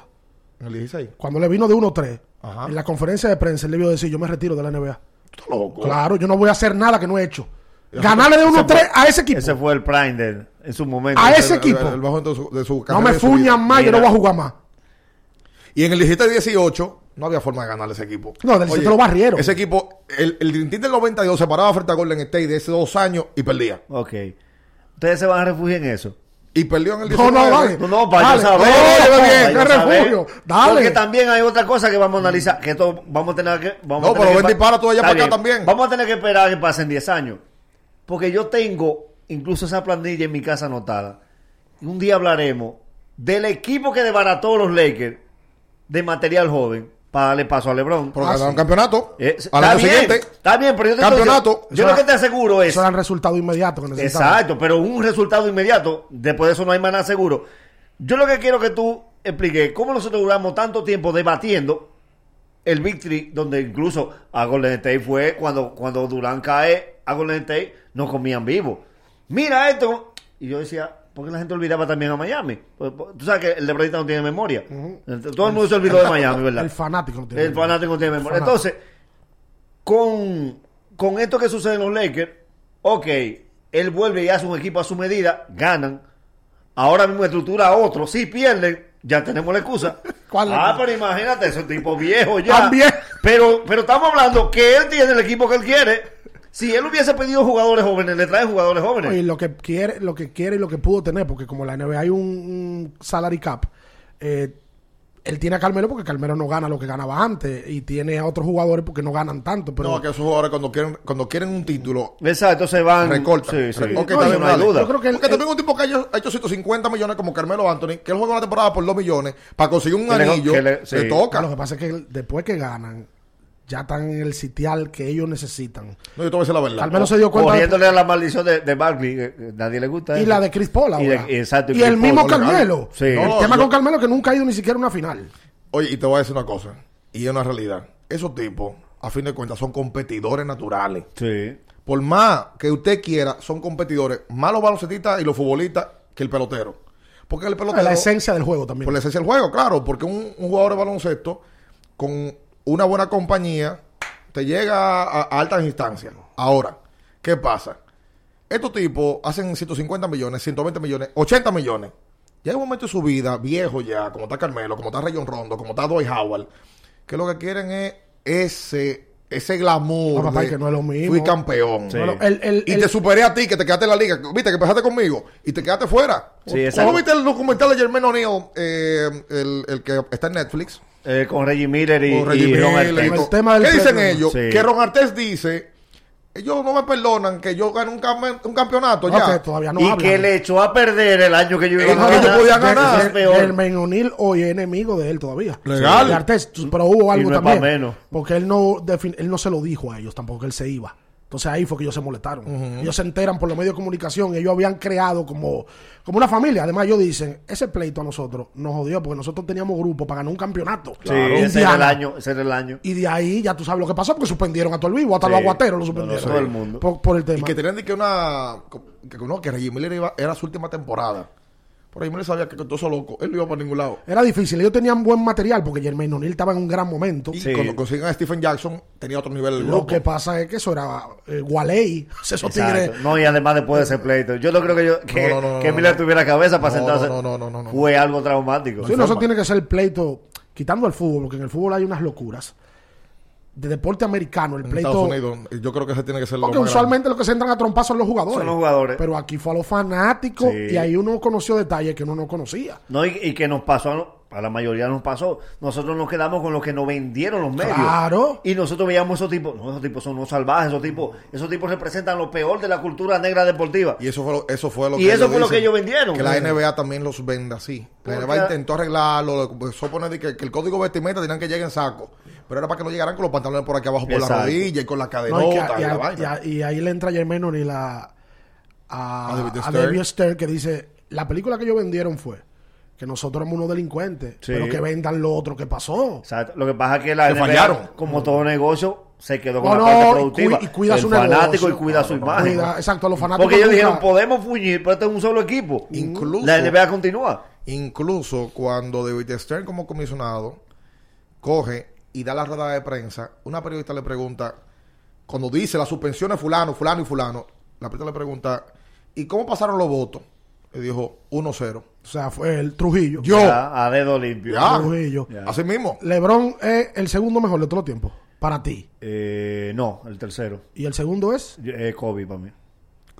En el 16. Cuando le vino de 1-3, Ajá. en la conferencia de prensa, él le vio decir: Yo me retiro de la NBA. Tú estás loco. Claro, yo no voy a hacer nada que no he hecho. Ganarle de ese 1-3 fue- a ese equipo. Ese fue el prime de en su momento. A ese El- equipo. el bajo de su, de su no me fuñan más, yo no voy a jugar más. Y en el 17-18, no había forma de ganarle ese equipo. No, del 17 lo barrieron. Ese equipo, el, el Dream Team del 92 se paraba frente a Golden State de hace dos años y perdía. Ok. Ustedes se van a refugiar en eso. Y perdió en el No, 19. no, vale. No, no, para Dale. yo saber. No, oye, Para bien, yo qué saber. refugio. Dale. Porque también hay otra cosa que vamos a analizar. Que esto vamos a tener que. Vamos No, a tener pero que ven pa- dispara tú allá para acá también. Vamos a tener que esperar a que pasen 10 años. Porque yo tengo incluso esa planilla en mi casa anotada. Y un día hablaremos del equipo que desbarató los Lakers de material joven para darle paso a LeBron. Pero Ah, ganaron campeonato. Eh, bien, siguiente. está bien, pero yo te Campeonato. Yo lo que te aseguro es. Eso era el resultado inmediato que. Exacto, pero un resultado inmediato. Después de eso no hay más nada seguro. Yo lo que quiero que tú expliques cómo nosotros duramos tanto tiempo debatiendo el victory, donde incluso a Golden State fue cuando, cuando Durán cae a Golden State, nos comían vivo. Mira esto. Y yo decía, ¿por qué la gente olvidaba también a Miami? Pues, pues, Tú sabes que el LeBronista no tiene memoria. Todo el mundo se olvidó de Miami, ¿verdad? El fanático no tiene El fanático no tiene memoria. Entonces, con, con esto que sucede en los Lakers, ok, él vuelve y hace un equipo a su medida, ganan. Ahora mismo estructura a otro, si pierden, ya tenemos la excusa. ¿Cuál ah, pero imagínate, ese tipo viejo ya. También. Pero, pero estamos hablando que él tiene el equipo que él quiere. Si él hubiese pedido jugadores jóvenes, le trae jugadores jóvenes. Y lo que quiere, lo que quiere y lo que pudo tener, porque como la NBA hay un, un salary cap, eh, él tiene a Carmelo porque Carmelo no gana lo que ganaba antes y tiene a otros jugadores porque no ganan tanto. Pero No, que esos jugadores cuando quieren, cuando quieren un título, Exacto, se van. recortan. Sí, No, no hay duda. Yo creo que Porque también un tipo que ha ha hecho 150 millones como Carmelo Anthony, que él juega una temporada por 2 millones, para conseguir un Que le- anillo, que le- le, sí. toca. lo que pasa es que después que ganan, ya están en el sitial que ellos necesitan. No, yo te voy a decir la verdad. Carmelo se dio cuenta. de- Corriéndole a la maldición de, de Barkley, nadie le gusta. y eso. la de Chris Paul Y de- ahora. exacto, y y Chris el Paul, mismo. Carmelo. Sí. El No, tema yo- con Carmelo que nunca ha ido ni siquiera a una final. Oye, y te voy a decir una cosa, y es una realidad. Esos tipos, a fin de cuentas, son competidores naturales. Sí. Por más que usted quiera, son competidores, más los baloncetistas y los futbolistas que el pelotero. Porque el pelotero... la esencia del juego también. Por la esencia del juego, claro, porque un, un jugador de baloncesto con una buena compañía te llega a, a altas instancias. Ahora, ¿qué pasa? Estos tipos hacen 150 millones, 120 millones, 80 millones. Ya en un momento de su vida, viejo ya, como está Carmelo, como está Rayon Rondo, como está Dwight Howard, que lo que quieren es ese, ese glamour. No, papá, de, que no es lo mismo. Fui campeón. Sí. Bueno, el- el- y el- te superé a ti, que te quedaste en la liga. Viste que empezaste conmigo y te quedaste fuera. Sí, ¿Cómo viste el documental de Jermaine O'Neal, eh, el, el que está en Netflix? Eh, con Reggie Miller y, Con Reggie y Ron El tema del ¿Qué dicen ellos? Sí. Que Ron Artes dice, ellos no me perdonan que yo gane un, cam- un campeonato No, ya. que todavía no y hablan. que le echó a perder el año que yo iba a El ganar. Eso ganar. es peor. Germain O'Neill hoy es enemigo de él todavía. Legal. Artés, pero hubo algo no también. menos. Porque él no, él no se lo dijo a ellos tampoco, que él se iba. Entonces ahí fue que ellos se molestaron. Ellos se enteran por los medios de comunicación. Ellos habían creado como, como una familia. Además, ellos dicen: ese pleito a nosotros nos jodió porque nosotros teníamos grupo para ganar un campeonato. Sí, ese era el año. Ese era el año. Y de ahí ya tú sabes lo que pasó porque suspendieron a todo el vivo, hasta Sí. los aguateros lo No, no, suspendieron. todo el mundo. Por, por el Y tema. que tenían de que una. Que, no, que Reggie Miller iba- era su última temporada. Por ahí me sabía que todo eso loco. Él no iba para ningún lado. Era difícil. Ellos tenían buen material porque Jermaine O'Neal estaba en un gran momento. Y Sí. cuando consigan a Stephen Jackson, tenía otro nivel el Lo que pasa es que eso era eh, Waley. Esos Exacto. tigres. No, y además después de ese pleito. Yo no creo que, yo, que, No, no, no, que no, Miller no. tuviera cabeza para No, sentarse. no, no, no, no, no. Fue algo traumático. Sí, no, eso tiene que ser pleito, quitando el fútbol, porque en el fútbol hay unas locuras. De deporte americano, el En pleito. Estados Unidos, yo creo que ese tiene que ser lo Porque más usualmente lo que se entran a trompar son los jugadores. Son los jugadores. Pero aquí fue a los fanáticos Sí. y ahí uno conoció detalles que uno no conocía. No, y, y que nos pasó, a a la mayoría nos pasó. Nosotros nos quedamos con lo que nos vendieron los medios. Claro. Y nosotros veíamos esos tipos. No, esos tipos son unos salvajes. Esos tipos, esos tipos representan lo peor de la cultura negra deportiva. Y eso fue lo, eso fue lo Y eso fue lo que ellos vendieron. Que la NBA también los vende así. La NBA intentó arreglarlo, empezó a poner de que, que el código de vestimenta tenían que llegar en saco. Pero era para que no llegaran con los pantalones por aquí abajo por la Exacto. rodilla y con la No, cadenota y, que- y, y la a- vaina. y a- y ahí le entra Jermaine O'Neal a, a, A David a. David Stern, que dice: La película que ellos vendieron fue que nosotros éramos unos delincuentes, Sí. pero que vendan lo otro que pasó. Lo que pasa es que la Que NBA, fallaron. como todo negocio, se quedó con No, la no, parte productiva. y cuida el su fanático negocio. y cuida su No, no, imagen. Cuida- exacto, los fanáticos Porque ellos dijeron, podemos fuñir, pero este es un solo equipo. Incluso- La NBA continúa. Incluso cuando David Stern como comisionado coge y da la rueda de prensa, una periodista le pregunta, cuando dice la suspensión es fulano, fulano y fulano, la periodista le pregunta, ¿y cómo pasaron los votos? Y dijo, 1-0. O sea, fue el Trujillo. Yo. Ya, a dedo limpio. Ya. Trujillo. Ya. Así mismo. LeBron es el segundo mejor de todos los tiempos, para ti. Eh, no, el tercero. Y el segundo es. Eh, Kobe para mí.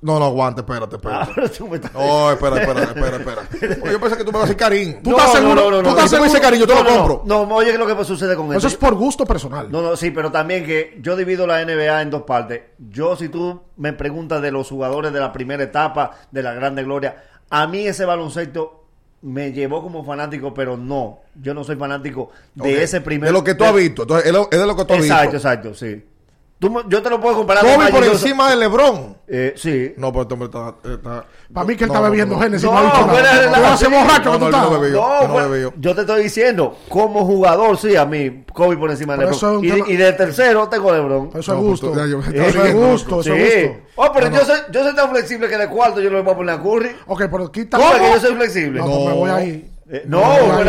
No, no, aguante, espérate, espérate. Me estás- Oh, espera, espera, espera, espera. Oye, yo pensé que tú me vas a decir Karim. ¿Tú estás seguro? ¿Tú no. estás tú dices seguro? cariño, yo te no, lo no, compro. No, no, oye, ¿qué es lo que sucede con Eso esto? es por gusto personal. No, no, sí, pero también que yo divido la NBA en dos partes. Yo, si tú me preguntas de los jugadores de la primera etapa, de la Grande Gloria, a mí ese baloncesto me llevó como fanático, pero no, yo no soy fanático de Ok. ese primer... De lo que tú has visto. Entonces, es lo- es de lo que tú has Exacto, visto. exacto, sí. Tú yo te lo puedo comparar con Kobe por Magic Johnson. encima de LeBron. Eh, sí. No, pero este hombre está... está- Para mí que él No, está no, bebiendo no. Génesis. No, No, ha dicho pero nada. es Tú vas a ser la- borracho No, que tú no, estás. no. No, yo no pues, yo te estoy diciendo, como jugador, sí, a mí, Kobe por encima de LeBron. Y, tema- y de tercero tengo LeBron. Eso es No, gusto. pues, yo- Eso es gusto, eso Sí. es gusto. Oh, pero No, yo, no. soy, yo soy tan flexible que de cuarto yo lo voy a poner a Curry. Ok, pero quita. ¿Tú sabes que yo soy flexible? No, pues me No. voy ahí. Eh, no, No,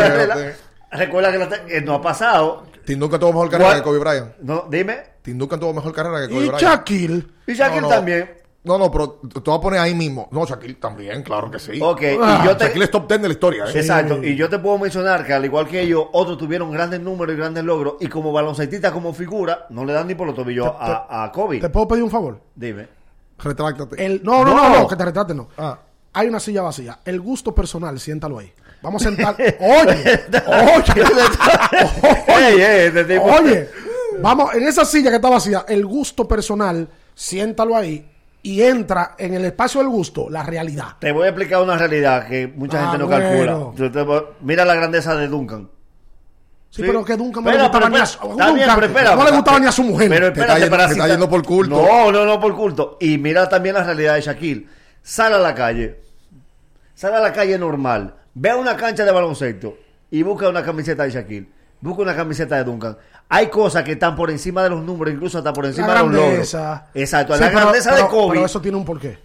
recuerda, que no ha pasado. Tim Duncan tuvo mejor carrera que Kobe Bryant. No, dime. Tim Duncan tuvo mejor carrera que Kobe Y Bryant. Shaquille. Y Shaquille No, no. también. No, no, pero te voy a poner ahí mismo. No, Shaquille también, claro que sí. Ok, Ah, y yo te... Shaquille es top 10 de la historia, ¿eh? Exacto, y yo te puedo mencionar que al igual que ellos, otros tuvieron grandes números y grandes logros, y como baloncetista, como figura, no le dan ni por los tobillos Te- a, a Kobe. ¿Te puedo pedir un favor? Dime. Retráctate. El, no, no, no, No. no, que te retrates no. Ah. Hay una silla vacía. El gusto personal, siéntalo ahí. Vamos a sentar. Oye, oye, ey, este tipo- oye. Vamos, en esa silla que está vacía, el gusto personal, siéntalo ahí y entra en el espacio del gusto la realidad. Te voy a explicar una realidad que mucha Ah, gente no bueno. calcula. Mira la grandeza de Duncan. Sí, Sí. pero que Duncan no le gustaba pero ni a su, está bien, Duncan pero espera, no le gustaba pero- ni a su mujer. Pero Te está espérate, yendo- para te está yendo por culto. No, no, no por culto. Y mira también la realidad de Shaquille. Sale a la calle. Sale a la calle normal. Ve a una cancha de baloncesto y busca una camiseta de Shaquille. Busca una camiseta de Duncan. Hay cosas que están por encima de los números, incluso hasta por encima la de los logros. grandeza. Exacto, Sí, la pero- grandeza pero- de Kobe. Pero eso tiene un porqué.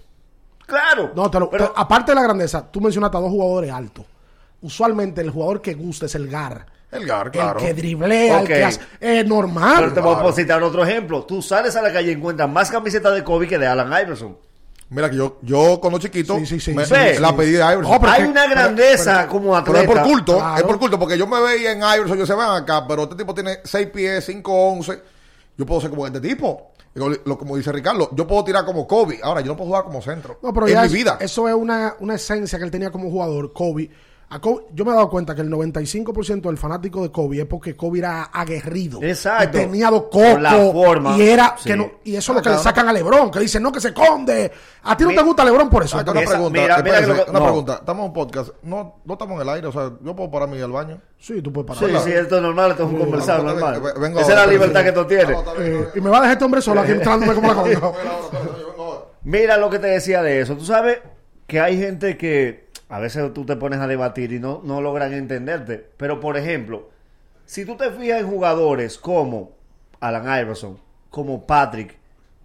Claro. No, te lo- pero, te- aparte de la grandeza, tú mencionaste a dos jugadores altos. Usualmente el jugador que gusta es el GAR. El Gar, claro. El que driblea, el que hace. Es normal. pero te voy claro. a citar otro ejemplo. Tú sales a la calle y encuentras más camisetas de Kobe que de Alan Iverson. Mira que yo, yo cuando chiquito, Sí, sí, sí, me- sí, sí. la pedí de Iverson. No, pero Hay que- una pero- grandeza pero- como Pero atleta. es por culto, Claro. es por culto, porque yo me veía en Iverson, yo se van acá, pero este tipo tiene 6 pies, 5, 11. Yo puedo ser como este tipo. Lo, como dice Ricardo, yo puedo tirar como Kobe. Ahora, yo no puedo jugar como centro. No, pero en ya mi es- vida. eso es una, una esencia que él tenía como jugador, Kobe. A Kobe- Yo me he dado cuenta que el 95% del fanático de Kobe es porque Kobe era aguerrido. Exacto. Y tenía dos cocos. Y era Sí. que no, y eso es Ah, lo que le sacan a Lebron, que dicen, no, que se conde. A ti no Mi- te gusta Lebron por eso. Ah, una Esa- pregunta, mira, mira espérese, que lo que- una no. pregunta. Estamos en un podcast, no, no estamos en el aire, o sea, yo puedo pararme y ir al baño. Sí, tú puedes parar. Sí, sí, esto es normal, esto es un conversar Vengo normal. vengo Esa es la libertad que tú tienes. Ah, Eh, y me va a dejar este hombre solo aquí entrándome como la ahora. Mira lo que te decía de eso. Tú sabes que hay gente que a veces tú te pones a debatir y no, no logran entenderte. Pero, por ejemplo, si tú te fijas en jugadores como Alan Iverson, como Patrick,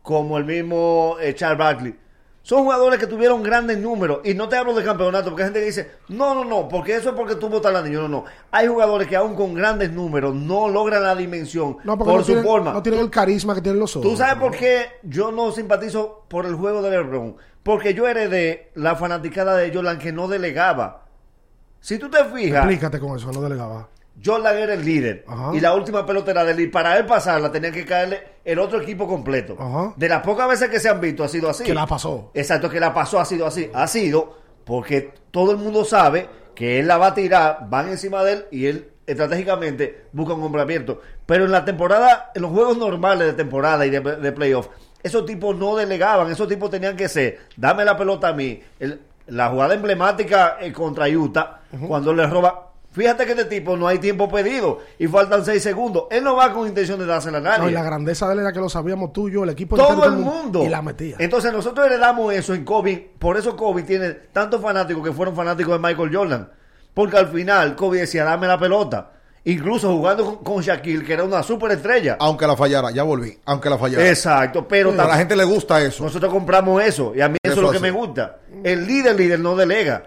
como el mismo eh, Charles Barkley, Son jugadores que tuvieron grandes números. Y no te hablo de campeonato, porque hay gente que dice, no, no, no, porque eso es porque tuvo tal niño. No, no. Hay jugadores que aún con grandes números no logran la dimensión No, por no su tienen, forma. no tienen el carisma que tienen los otros. ¿Tú sabes por qué yo no simpatizo por el juego de LeBron? Porque yo heredé la fanaticada de Jordan que no delegaba. Si tú te fijas, Explícate con eso, no delegaba. Jordan era el líder Ajá. y la última pelota era de él. Y para él pasarla tenía que caerle el otro equipo completo. Ajá. De las pocas veces que se han visto ha sido así. Que la pasó. Exacto, que la pasó ha sido así. Ha sido porque todo el mundo sabe que él la va a tirar, van encima de él y él estratégicamente busca un hombre abierto. Pero en la temporada, en los juegos normales de temporada y de, de playoff, esos tipos no delegaban, esos tipos tenían que ser, dame la pelota a mí. El- la jugada emblemática eh, contra Utah, cuando le roba. Fíjate que este tipo no hay tiempo pedido y faltan seis segundos. Él no va con intención de dársela a nadie. No, y la grandeza de él era que lo sabíamos tú, yo, el equipo Todo entero, el mundo. Y la metía. Entonces nosotros heredamos eso en Kobe. Por eso Kobe tiene tantos fanáticos que fueron fanáticos de Michael Jordan. Porque al final Kobe decía, dame la pelota. Incluso jugando con, Shaquille, que era una superestrella. Aunque la fallara, ya volví. Aunque la fallara. Exacto, pero a la gente le gusta eso. nosotros compramos eso. Y a mí eso, Eso es lo que me gusta. El líder, líder no delega.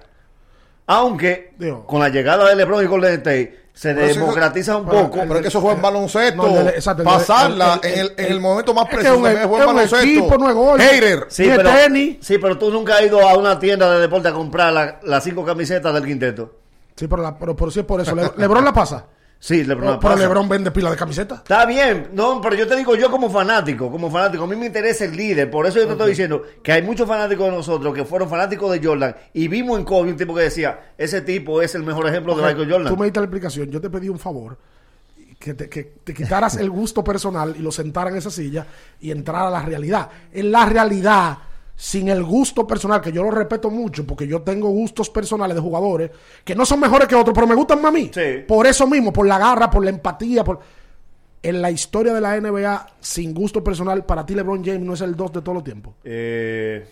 Aunque Digo. con la llegada de LeBron y Golden State se Pero democratiza un pero poco. Pero es que eso fue en baloncesto. No, el de- exacto, el de- Pasarla el- el- en, el, en el- el momento más es que preciso. un- también fue es en un baloncesto. equipo, no es gol. Hater. Sí, pero, tenis. sí, pero tú nunca has ido a una tienda de deporte a comprar la- las cinco camisetas del quinteto. Sí, pero, la, pero, pero sí es por eso. Le- Lebron la pasa. Sí, LeBron. Pero. Lebron vende pila de camisetas. Está bien, no, pero yo te digo, yo como fanático, como fanático, a mí me interesa el líder, por eso yo te estoy diciendo que hay muchos fanáticos de nosotros que fueron fanáticos de Jordan y vimos en Kobe un tipo que decía, ese tipo es el mejor ejemplo de Michael Jordan. Tú me diste la explicación. Yo te pedí un favor. Que te, que te quitaras el gusto personal y lo sentaras en esa silla y entrar a la realidad. En la realidad, sin el gusto personal, que yo lo respeto mucho, porque yo tengo gustos personales de jugadores que no son mejores que otros, pero me gustan más a mí. Sí. Por eso mismo, por la garra, por la empatía, por... En la historia de la NBA, sin gusto personal, para ti LeBron James no es el 2 de todos los tiempos. Eh,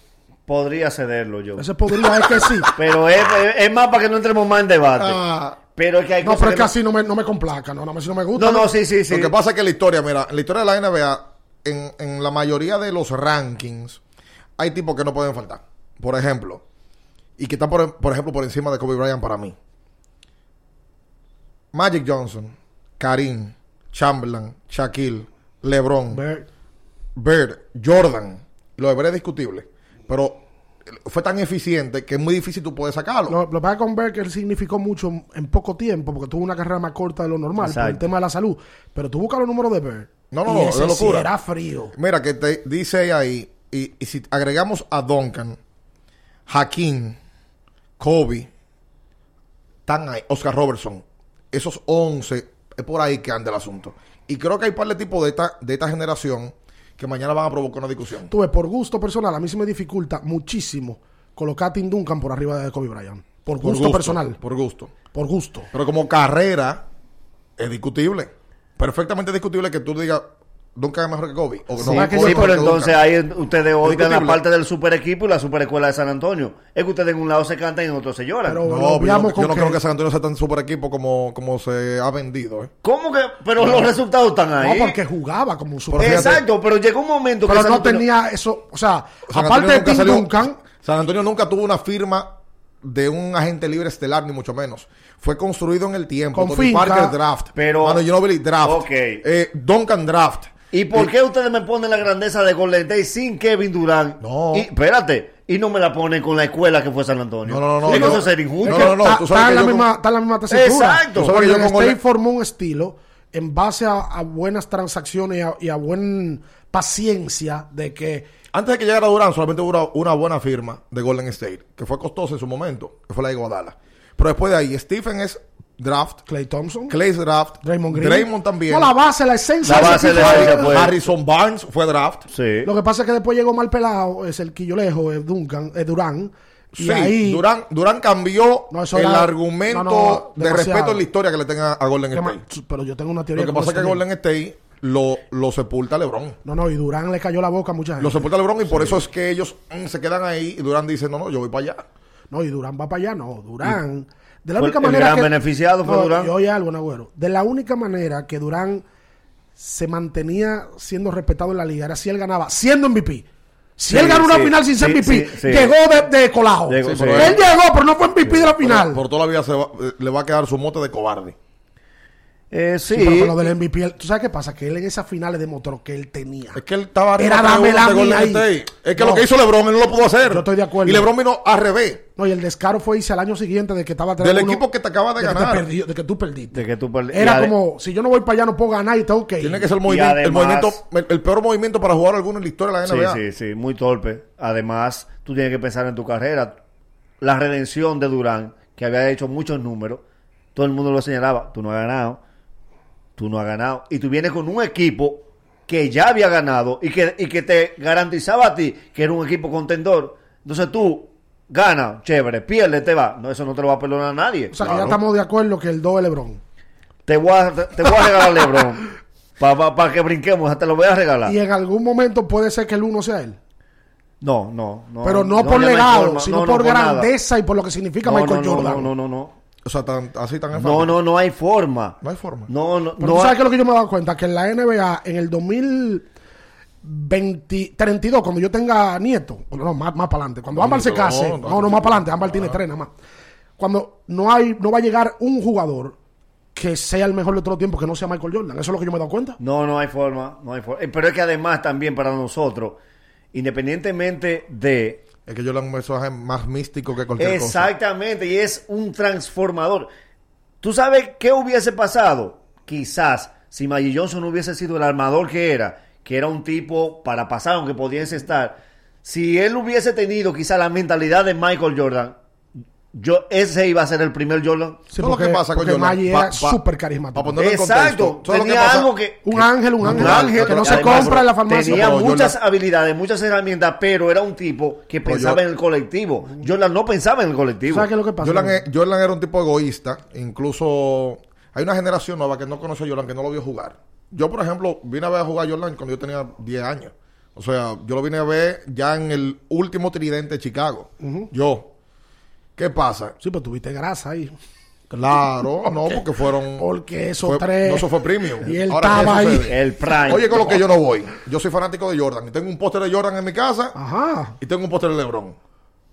podría cederlo yo. Ese podría es que sí. Pero es, es- es más para que no entremos más en debate. Ah, pero es que hay No, pero es que no- así no me, no me complaca, no, nada más si no me gusta. No, no, sí, sí, sí. Lo que pasa es que la historia, mira, en la historia de la NBA, en, en la mayoría de los rankings, hay tipos que no pueden faltar. Por ejemplo, y que están, por, por ejemplo, por encima de Kobe Bryant para mí. Magic Johnson, Karim, Chamberlain, Shaquille, LeBron, Bird, Jordan. Lo de Bird es discutible, pero fue tan eficiente que es muy difícil tú poder sacarlo. Lo, lo que pasa con Berker significó mucho en- poco tiempo, porque tuvo una carrera más corta de lo normal, por el tema de la salud. Pero tú buscas los números de Bird. No, no, no, ese es sí locura. era frío. Mira, que te dice ahí, y, y si agregamos a Duncan, Hakim, Kobe, están ahí, Oscar Robertson, esos 11, es por ahí que anda el asunto. Y creo que hay un par de tipos de esta, de esta generación que mañana van a provocar una discusión. Tuve por gusto personal, a mí se me dificulta muchísimo colocar a Tim Duncan por arriba de Kobe Bryant. Por Por gusto, personal. Por gusto. Por gusto. Pero como carrera, es discutible. Perfectamente discutible que tú digas, Duncan es mejor que Kobe. O Sí, no, es que Kobe sí, pero entonces ahí ustedes oigan la parte del super equipo y la super escuela de San Antonio. Es que ustedes en un lado se cantan y en otro se lloran. Pero- No, pero yo, no- yo no que- creo que San Antonio sea tan super equipo como, como se ha vendido. ¿eh? ¿Cómo que? Pero los resultados están ahí. No, porque jugaba como un super. Pero Exacto, pero llegó un momento que Pero San no Antonio- tenía eso. O sea, San aparte de salió- Duncan, San Antonio nunca tuvo una firma de un agente libre estelar, ni mucho menos. Fue construido en el tiempo. Con Tony finca. Parker draft. Pero- Manu Ginobili draft. Ok. Eh, Duncan draft. ¿Y por qué ustedes me ponen la grandeza de Golden State sin Kevin Durant? No. Y, espérate, y no me la ponen con la escuela que fue San Antonio. No, no, no, no. eso sería injusto. No, no, no. está, tú sabes está que en la yo misma, con- está en la misma tesitura. Exacto. Tú sabes que yo Golden con State formó un estilo en base a, a buenas transacciones y a, y a buena paciencia de que Antes de que llegara Durant, solamente hubo una buena firma de Golden State, que fue costosa en su momento, que fue la de Guadalajara. Pero después de ahí, Stephen es draft, Clay Thompson, Clay draft, Draymond Green. Draymond también. No, la base, la esencia. La de base de era- fue- Harrison Barnes fue draft. Sí. Lo que pasa es que después llegó mal pelado, es el Quillolejo, es Duncan, es Durán. Y Sí, ahí, Durán, Durán cambió No, el era- argumento no, no, de respeto en la historia que le tenga a Golden State. pero yo tengo una teoría. Lo que pasa es que. Golden State lo, lo sepulta a LeBron. No, no, y Durán le cayó la boca a mucha gente. Lo sepulta a LeBron y por eso es que ellos mm, se quedan ahí y Durán dice, no, no, yo voy para allá. No, y Durán va para allá, no. Durán. De la única el manera gran que. beneficiado fue No, Durán. y oye algo, Nagüero. De la única manera que Durán se mantenía siendo respetado en la liga era si él ganaba siendo MVP. Si Sí, él ganó una sí, final sin ser sí, MVP, sí, sí. llegó de, de colado. Llegó, Sí, sí. pero Él llegó, pero no fue MVP de la final. Por toda la vida se va- eh, le va a quedar su mote de cobarde. Eh, sí, Sí, pero con lo del MVP, él- ¿tú sabes qué pasa? Que él en esas finales demostró que él tenía. Es que él estaba arriba Era dame 3-1 la mía ahí. State. Es que No. lo que hizo LeBron él no lo pudo hacer. Yo estoy de acuerdo. Y LeBron vino al revés. No, y el descaro fue irse al año siguiente de que estaba Del 3-1, equipo que te acaba de de que te ganar. perdió- de que tú perdiste. de que tú perdi- y Era como, si yo no voy para allá no puedo ganar y tengo que ir. Tiene que ser el movimiento, el, movimiento el, el peor movimiento para jugar alguno en la historia de la Sí, NBA. sí, sí, muy torpe. Además, tú tienes que pensar en tu carrera. La redención de Durán, que había hecho muchos números, todo el mundo lo señalaba. Tú no has ganado, tú no has ganado. Y tú vienes con un equipo que ya había ganado y que, y que te garantizaba a ti que era un equipo contendor. Entonces tú ganas, chévere, pierdes, te va. No, eso no te lo va a perdonar a nadie. O sea, que ya estamos de acuerdo que el 2 es LeBron. Te voy a, te, te voy a regalar LeBron. Para que brinquemos, te lo voy a regalar. Y en algún momento puede ser que el 1 sea él. No, no, no. pero no, por legado, sino No, no, por nada. grandeza y por lo que significa Michael Jordan. No, no, no, no. O sea, tan, así tan es No, no, no hay forma. No hay forma. No, no, Pero no. tú sabes hay- que lo que yo me he dado cuenta, que en la NBA, en el 2032, cuando yo tenga nieto, bueno, no, más, más para adelante, cuando Ámbar se no, case, no, no, no, no, más para adelante, no, Ámbar no. tiene tres nada más. Cuando no hay, no va a llegar un jugador que sea el mejor de todo tiempo que no sea Michael Jordan. Eso es lo que yo me he dado cuenta. No, no hay forma. No hay forma. Eh, Pero es que además también para nosotros, independientemente de... Es que yo le un mensaje más místico que cualquier cosa. Exactamente, y es un transformador. ¿Tú sabes qué hubiese pasado? Quizás si Magic Johnson hubiese sido el armador que era, que era un tipo para pasar, aunque pudiese estar, si él hubiese tenido quizás la mentalidad de Michael Jordan, yo ese iba a ser el primer Jordan. Sí, ¿Sabes lo que pasa con Jordan? Era súper carismático. pa ponerlo en Exacto, contexto. ¿Sabes lo que tenía pasa? algo que... un ángel, un ángel, Un ángel, que no se además, compra en la farmacia. Tenía muchas Jordan- habilidades, muchas herramientas, pero era un tipo que pensaba yo- en el colectivo. Jordan no pensaba en el colectivo. ¿Sabes qué es lo que pasa? Jordan, es- Jordan era un tipo egoísta. Incluso hay una generación nueva que no conoce a Jordan, que no lo vio jugar. Yo, por ejemplo, vine a ver a jugar a Jordan cuando yo tenía 10 años. O sea, yo lo vine a ver ya en el último tridente de Chicago. Yo. ¿Qué pasa? Sí, pero tuviste grasa ahí. Claro, no, porque fueron. Porque esos fue- tres- No, eso fue premium. Y él Ahora, ¿qué estaba ahí. sucede? El prime. Oye, con lo que yo no voy. Yo soy fanático de Jordan. Y tengo un póster de Jordan en mi casa Ajá. y tengo un póster de LeBron.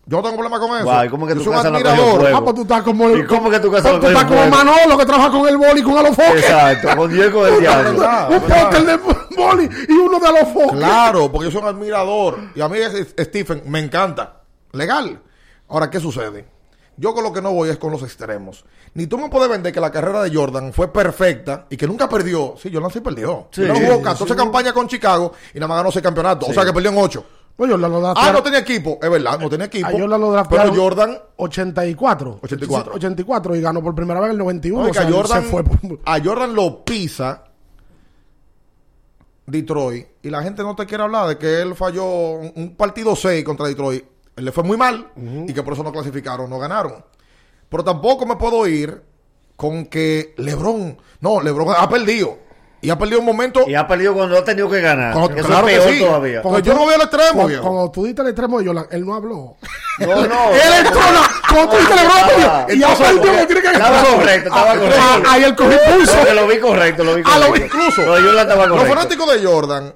Yo no tengo problema con eso. Guay, ¿cómo que yo tu soy un casa no cogió admirador. fuego? Ah, pues tú estás como ¿Y cómo que tu casa tú lo cogió estás como? Manolo que trabaja con el boli y con Alofoque. Exacto, con Dios y con el diablo. un póster de boli y uno de Alofoque. Claro, porque yo soy un admirador. Y a mí Stephen me encanta. Legal. Ahora, ¿qué sucede? Yo con lo que no voy es con los extremos. Ni tú me puedes vender que la carrera de Jordan fue perfecta y que nunca perdió. Sí, Jordan sí perdió. Sí. Jordan jugó Sí, 14 sí. campañas con Chicago y nada más ganó 6 campeonatos. O sea que perdió en 8. Oye, Jordan lo Ah, no tenía equipo. Es verdad, no tenía equipo. a Jordan lo pero draftearon Jordan 84. 84. 84 y ganó por primera vez en el 91. Oiga, o sea, Jordan, se fue por- a Jordan lo pisa Detroit y la gente no te quiere hablar de que él falló un, un partido 6 contra Detroit. Él le fue muy mal y que por eso no clasificaron, no ganaron. Pero tampoco me puedo ir con que LeBron, no, LeBron ha perdido. Y ha perdido un momento. Y ha perdido cuando ha tenido que ganar. Cuando- Eso claro es que peor sí. todavía. Cuando yo no veo el extremo, cuando, cuando tú diste el extremo de Jordan, él no habló. No, no. él entró en la- cuando tú diste el extremo de Jordan, y perdió, que tiene que Estaba correcto, estaba Ah, correcto. ah, Ahí él cogió pulso. Porque lo vi correcto, lo vi Ah, lo correcto. vi- incluso, No, Los correcto. fanáticos de Jordan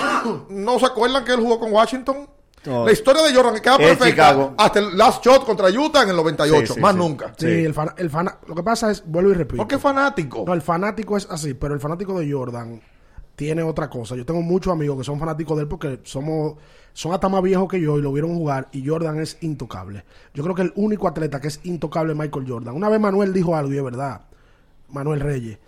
no se acuerdan que él jugó con Washington. No. La historia de Jordan queda Es perfecta Chicago. hasta el last shot contra Utah en el 98, Sí, sí, más sí. nunca. Sí, Sí. el, fana- el fana- lo que pasa es, vuelvo y repito. Porque es fanático. No, el fanático es así, pero el fanático de Jordan tiene otra cosa. Yo tengo muchos amigos que son fanáticos de él porque somos son hasta más viejos que yo y lo vieron jugar y Jordan es intocable. Yo creo que el único atleta que es intocable es Michael Jordan. Una vez Manuel dijo algo y es verdad. Manuel Reyes.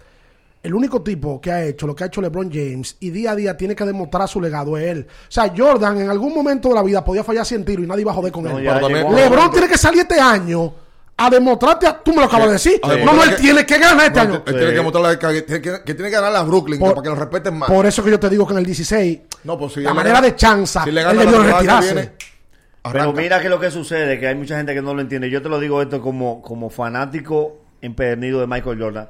El único tipo que ha hecho lo que ha hecho LeBron James y día a día tiene que demostrar su legado es él. O sea, Jordan en algún momento de la vida podía fallar 100 tiros y nadie iba a joder con No, él. también- LeBron tiene que salir este año a demostrarte, a- tú me lo acabas de decir. A No, no, él que- tiene que ganar este No, año. él tiene que mostrarle que, que- que- que tiene que ganar a Brooklyn Por- para que lo respeten más. Por eso que yo te digo que en el 16, no, pues si la manera gana- de chanza, si le él debió retirarse. viene, Pero mira que lo que sucede, que hay mucha gente que no lo entiende. Yo te lo digo esto como, como fanático empedernido de Michael Jordan.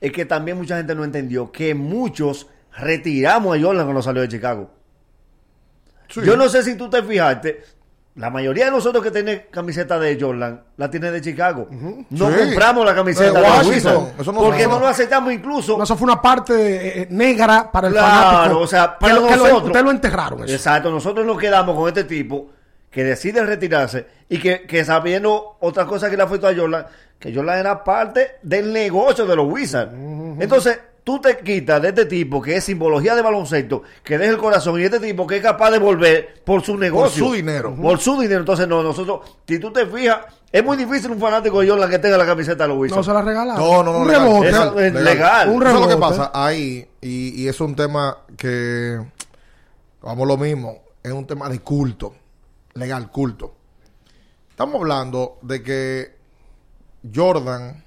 Es que también mucha gente no entendió que muchos retiramos a Jordan cuando salió de Chicago. Sí. Yo no sé si tú te fijaste. la mayoría de nosotros que tiene camiseta de Jordan la tiene de Chicago. No Sí. compramos la camiseta De de, Washington. Wizards. Eso no porque no lo aceptamos incluso. No, eso fue una parte eh, eh, negra para el Claro, fanático. o sea, que, pero lo- que lo- nosotros- ustedes lo enterraron. Eso. Exacto, nosotros nos quedamos con este tipo que decide retirarse y que, que sabiendo otra cosa que le afectó a Jordan, que Jordan era parte del negocio de los Wizards. Entonces, tú te quitas de este tipo que es simbología de baloncesto, que deja el corazón, y este tipo que es capaz de volver por su negocio. su dinero. Por su dinero. Entonces, no, nosotros, si tú te fijas, es muy difícil un fanático de Jordan que tenga la camiseta de los No Wizards. se la regalaron. No, no, no, Un legal, rebote. Eso es legal. Un Eso es lo que rebote. pasa ahí, y, y es un tema que, vamos lo mismo, es un tema de culto, legal, culto. Estamos hablando de que Jordan,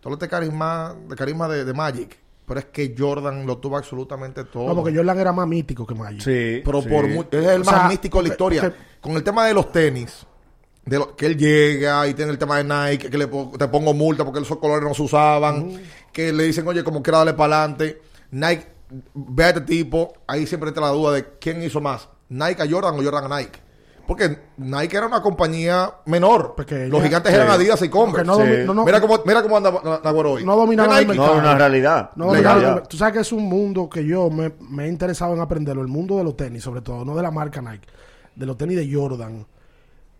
todo este carisma, de carisma de, de Magic, pero es que Jordan lo tuvo absolutamente todo. No, porque Jordan era más mítico que Magic. Sí, pero sí. por es el O más sea, místico de la historia. Con el tema de los tenis, de lo- que él llega y tiene el tema de Nike, que le te pongo multa porque esos colores no se usaban, que le dicen, oye, como quiera darle para adelante. Nike, ve a este tipo, ahí siempre entra la duda de quién hizo más, Nike a Jordan o Jordan a Nike. Porque Nike era una compañía menor. Pequeña. Los gigantes Sí. eran Adidas y Converse. no, Sí. domi- no, no, mira cómo, mira cómo anda hoy. No dominaba el Nike. mercado. No, una realidad. No, tú sabes que es un mundo que yo me, me he interesado en aprenderlo, el mundo de los tenis, sobre todo, no de la marca Nike, de los tenis de Jordan.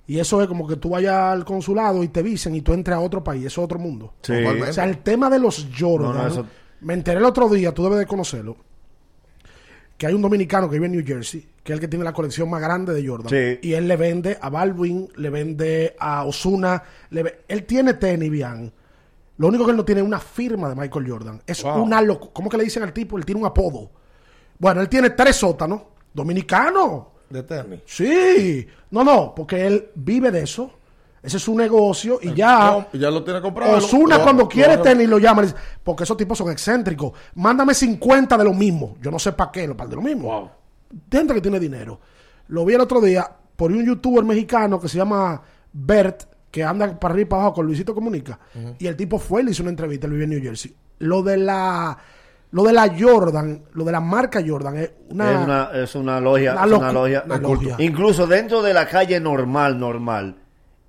Y eso es como que tú vayas al consulado y te visen y tú entres a otro país, eso es otro mundo. Sí. Totalmente. O sea, el tema de los Jordan, No, no, eso- me enteré el otro día, tú debes de conocerlo, que hay un dominicano que vive en New Jersey, que es el que tiene la colección más grande de Jordan. Sí. Y él le vende a Baldwin, le vende a Osuna, le él tiene tenis, bien. Lo único que él no tiene es una firma de Michael Jordan. Es Wow. una loco. ¿Cómo que le dicen al tipo? Él tiene un apodo. Bueno, él tiene tres sótanos. Dominicano. De tenis. Sí. No, no, porque él vive de eso. Ese es su negocio y ya. No, ya lo tiene comprado. Osuna Lo- cuando lo- quiere lo- tenis lo llama. dice, Porque esos tipos son excéntricos. Mándame 50 de lo mismo. Yo no sé para qué, lo para de lo mismo. Gente que tiene dinero. Lo vi el otro día por un youtuber mexicano que se llama Bert, que anda para arriba y para abajo con Luisito Comunica. Y el tipo fue y le hizo una entrevista, él vive en New Jersey. Lo de la lo de la Jordan, lo de la marca Jordan es una, es una, es una logia. una es una logia. una logia. Incluso dentro de la calle normal, normal,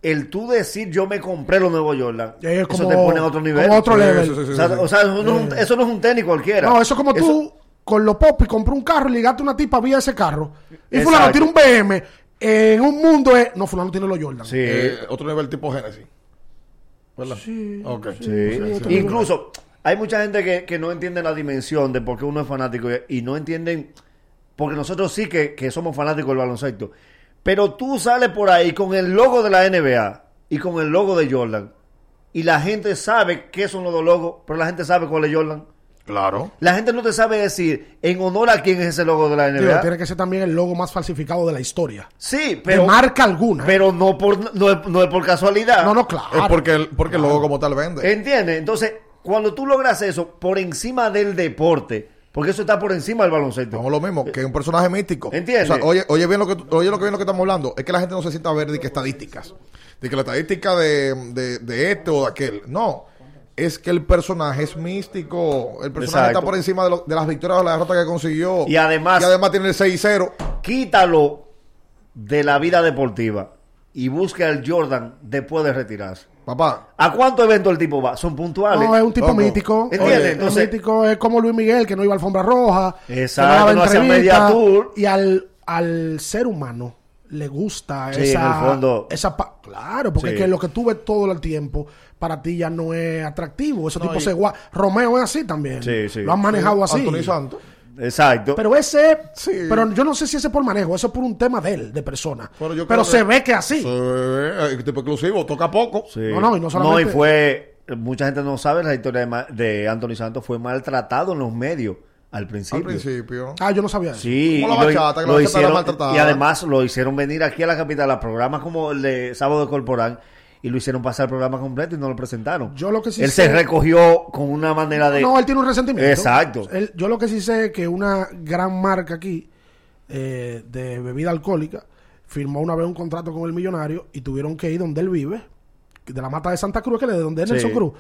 el tú decir yo me compré los nuevos Jordan, Es eso como- te pone a otro nivel. como otro level. sí, sí, sí, o sea, sí. o sea, eso, no es un, eso no es un tenis cualquiera. No, eso es como Eso- tú con los pop y compré un carro y ligaste una tipa vía ese carro. Y Exacto. fulano tiene un BM. En un mundo es. No, fulano tiene los Jordan. Sí. Eh, otro nivel tipo Genesis. ¿Verdad? Sí, Ok. Sí. sí, otro Incluso hay mucha gente que, que no entiende la dimensión de por qué uno es fanático y, y no entienden, porque nosotros sí que, que somos fanáticos del baloncesto, pero tú sales por ahí con el logo de la NBA y con el logo de Jordan y la gente sabe qué son los dos logos, pero la gente sabe cuál es Jordan. Claro. La gente no te sabe decir en honor a quién es ese logo de la NBA. tiene que ser también el logo más falsificado de la historia. Sí, pero, de marca alguna. pero no, por, no, es, no es por casualidad. no, no, claro. Es porque el, porque el logo como tal vende. ¿Entiendes? Entonces, cuando tú logras eso por encima del deporte, porque eso está por encima del baloncesto. Vamos lo mismo, que es un personaje místico. ¿Entiendes? O sea, oye, oye bien lo que oye lo que bien lo que estamos hablando. Es que la gente no se sienta a ver de que estadísticas. De que la estadística de, de, de este o de aquel. No. Es que el personaje es místico. El personaje Exacto. está por encima de, lo- de las victorias o la derrota que consiguió. Y además- Y además tiene el 6-0. Quítalo de la vida deportiva y busca el Jordan después de retirarse. Papá. ¿A cuántos eventos el tipo va? Son puntuales. No, es un tipo mítico. ¿Entiendes? Oye, Entonces- es mítico es como Luis Miguel, que no iba a alfombra roja. Exacto, no hacía media tour. Y al, al ser humano le gusta Sí, esa... en el fondo. esa pa- claro, porque Sí. es que lo que tú ves todo el tiempo, para ti ya no es atractivo. Esos No, tipos y- se gua- Romeo es así también. Sí, sí. Lo han manejado así. Anthony Santos. Exacto. Pero ese, Sí. pero yo no sé si ese es por manejo, eso es por un tema de él, de persona. Pero yo Pero se que- ve que así. Sí, eh, tipo exclusivo, toca poco. Sí. No, no, y no solamente- y fue. Mucha gente no sabe la historia de, Ma- de Anthony Santos. Fue maltratado en los medios al principio. Al principio. Ah, yo no sabía eso. Sí, Como la lo- bachata, que la lo hicieron- maltratada. y además lo hicieron venir aquí a la capital a programas como el de Sábado de Corporán y lo hicieron pasar el programa completo y no lo presentaron. Yo lo que sí Él sé- se recogió con una manera de... No, él tiene un resentimiento. Exacto. Él- yo lo que sí sé es que una gran marca aquí eh, de bebida alcohólica firmó una vez un contrato con el millonario y tuvieron que ir donde él vive, de la mata de Santa Cruz, que es de donde es Sí. Nelson Cruz.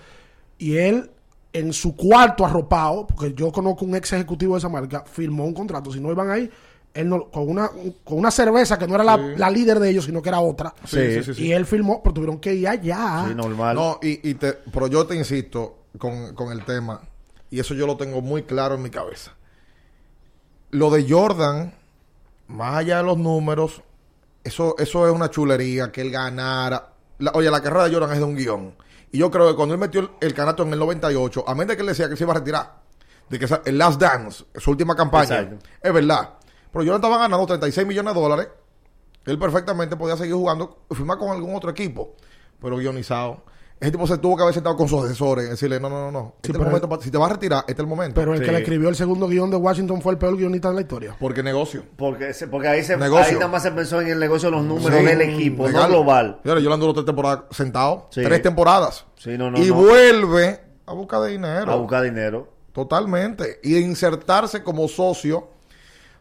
Y él, en su cuarto arropado, porque yo conozco un ex ejecutivo de esa marca, firmó un contrato. Si no iban ahí, él no, con, una, con una cerveza que no era la, la líder de ellos, sino que era otra. Sí, sí, sí, sí. Y él filmó, pero tuvieron que ir allá. Sí, normal. No, y, y te, pero yo te insisto con, con el tema, y eso yo lo tengo muy claro en mi cabeza. Lo de Jordan, más allá de los números, eso, eso es una chulería, que él ganara. La- oye, la carrera de Jordan es de un guion. Y yo creo que cuando él metió el, el canasto en el 98, a menos de que él decía que se iba a retirar, de que esa- el Last Dance, su última campaña, Exacto. es verdad. Pero Jordan estaba ganando 36 millones de dólares. Él perfectamente podía seguir jugando, firmar con algún otro equipo, pero guionizado. Ese tipo se tuvo que haber sentado con sus asesores y decirle, no, no, no, no. Este el momento si te vas a retirar, este es el momento. Pero el Sí. que le escribió el segundo guion de Washington fue el peor guionista de la historia. Porque negocio. Porque, se- porque ahí, se, Negocio. ahí nada más se pensó en el negocio de los números Sí, del equipo, legal. no global. Señores, Jordan duró tres temporadas sentado. Sí. Tres temporadas. Sí, no, no, y no. vuelve a buscar de dinero. A buscar dinero. Totalmente. Y de insertarse como socio.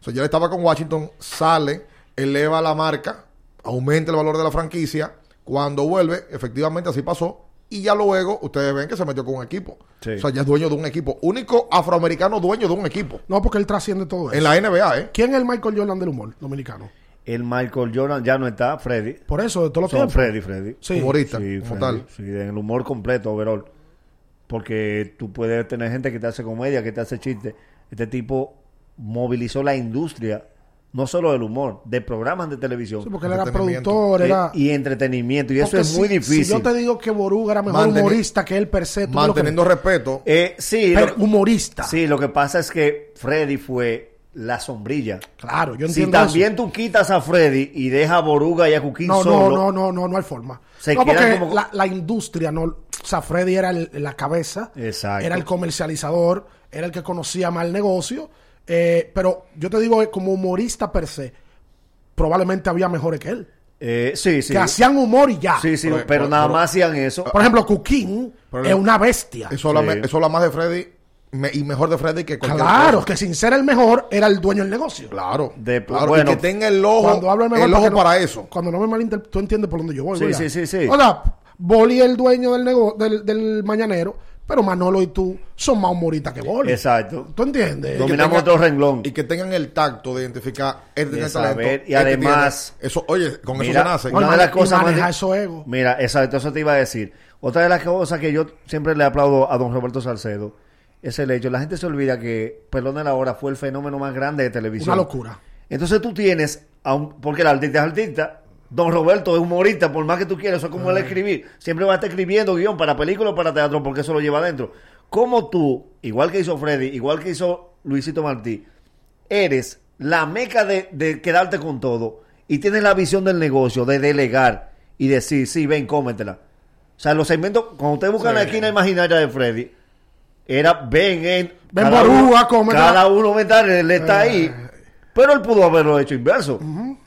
O sea, ya estaba con Washington, sale, eleva la marca, aumenta el valor de la franquicia. Cuando vuelve, efectivamente así pasó. Y ya luego ustedes ven que se metió con un equipo. Sí. O sea, ya es dueño de un equipo. Único afroamericano dueño de un equipo. No, porque él trasciende todo eso. En la NBA, ¿eh? ¿Quién es el Michael Jordan del humor dominicano? El Michael Jordan ya no está, Freddy. Por eso, de todos los Son tiempos. Freddy, Freddy. Sí. Humorista, Sí, como Freddy, tal. sí, en el humor completo, overall. Porque tú puedes tener gente que te hace comedia, que te hace chiste. Este tipo movilizó la industria, no solo del humor, de programas de televisión Sí, porque él era productor, era... y entretenimiento. Y eso es muy si- difícil. Si yo te digo que Boruga era mejor Manteni- humorista que él per se, Manteniendo respeto. Eh, sí. Pero lo, humorista. sí, lo que pasa es que Freddy fue la sombrilla. Claro, yo Si entiendo también eso. tú quitas a Freddy y dejas a Boruga y a Cuquín No, solo, no, no, no, no, no hay forma. Se no, porque como- la, la industria, no, o sea, Freddy era el- la cabeza, Exacto. era el comercializador, era el que conocía más el negocio, eh, pero yo te digo, eh, como humorista per se, probablemente había mejores que él, Eh, sí, sí. que hacían humor y ya. Sí, sí, Pero- pero, pero- nada pero- más hacían eso. Por ejemplo, Cuquín Pero- es una bestia. Eso habla, Sí. me- eso habla más de Freddy me- y mejor de Freddy que cualquier Claro, cosa. que sin ser el mejor, era el dueño del negocio. Claro. De- claro, bueno, y que tenga el ojo, Cuando hablo de mejor, el para ojo no- para eso. Cuando no me malinterpretes, tú entiendes por dónde yo voy. Sí, ¿verdad? sí, sí, sí. O sea, Boli es el dueño del, nego del, del mañanero, pero Manolo y tú son más humoristas que Boli. Exacto. ¿Tú entiendes? Dominamos otro renglón. Y que tengan el tacto de identificar este De talento. y además- tiene- eso, oye, con Mira, eso se nace. una de las cosas manejar esos egos. Mira, exacto, eso te iba a decir. Otra de las cosas que yo siempre le aplaudo a don Roberto Salcedo es el hecho. La gente se olvida que Perdón la Hora fue el fenómeno más grande de televisión. Una locura. Entonces tú tienes, a un- porque el artista es artista, Don Roberto es humorista, por más que tú quieras, eso es como él escribir. Siempre va a estar escribiendo guion para película o para teatro, porque eso lo lleva adentro. Como tú, igual que hizo Freddy, igual que hizo Luisito Martí, eres la meca de, de quedarte con todo y tienes la visión del negocio, de delegar y decir, sí, ven, cómetela. O sea, los segmentos, cuando ustedes buscan la esquina imaginaria de Freddy, era ven, en, Ven, cada Borúa, uno- cómetela. Cada uno, ¿verdad? Él está Eh. ahí. Pero él pudo haberlo hecho inverso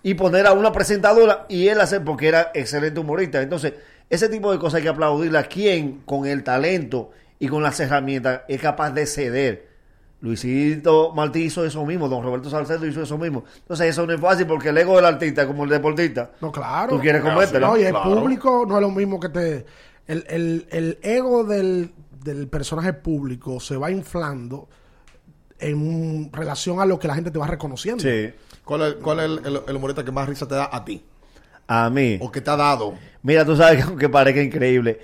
y poner a una presentadora y él hacer porque era excelente humorista. Entonces, ese tipo de cosas hay que aplaudirle a quien con el talento y con las herramientas es capaz de ceder. Luisito Martí hizo eso mismo, don Roberto Salcedo hizo eso mismo. Entonces, eso no es fácil porque el ego del artista como el deportista. No, claro. Tú quieres Claro, comértela. No, y el Claro. público no es lo mismo que te. El, el, el ego del, del personaje público se va inflando en relación a lo que la gente te va reconociendo. Sí. ¿Cuál es, cuál es el, el- el humorista que más risa te da a ti? A mí. O que te ha dado. Mira, tú sabes que aunque parezca increíble,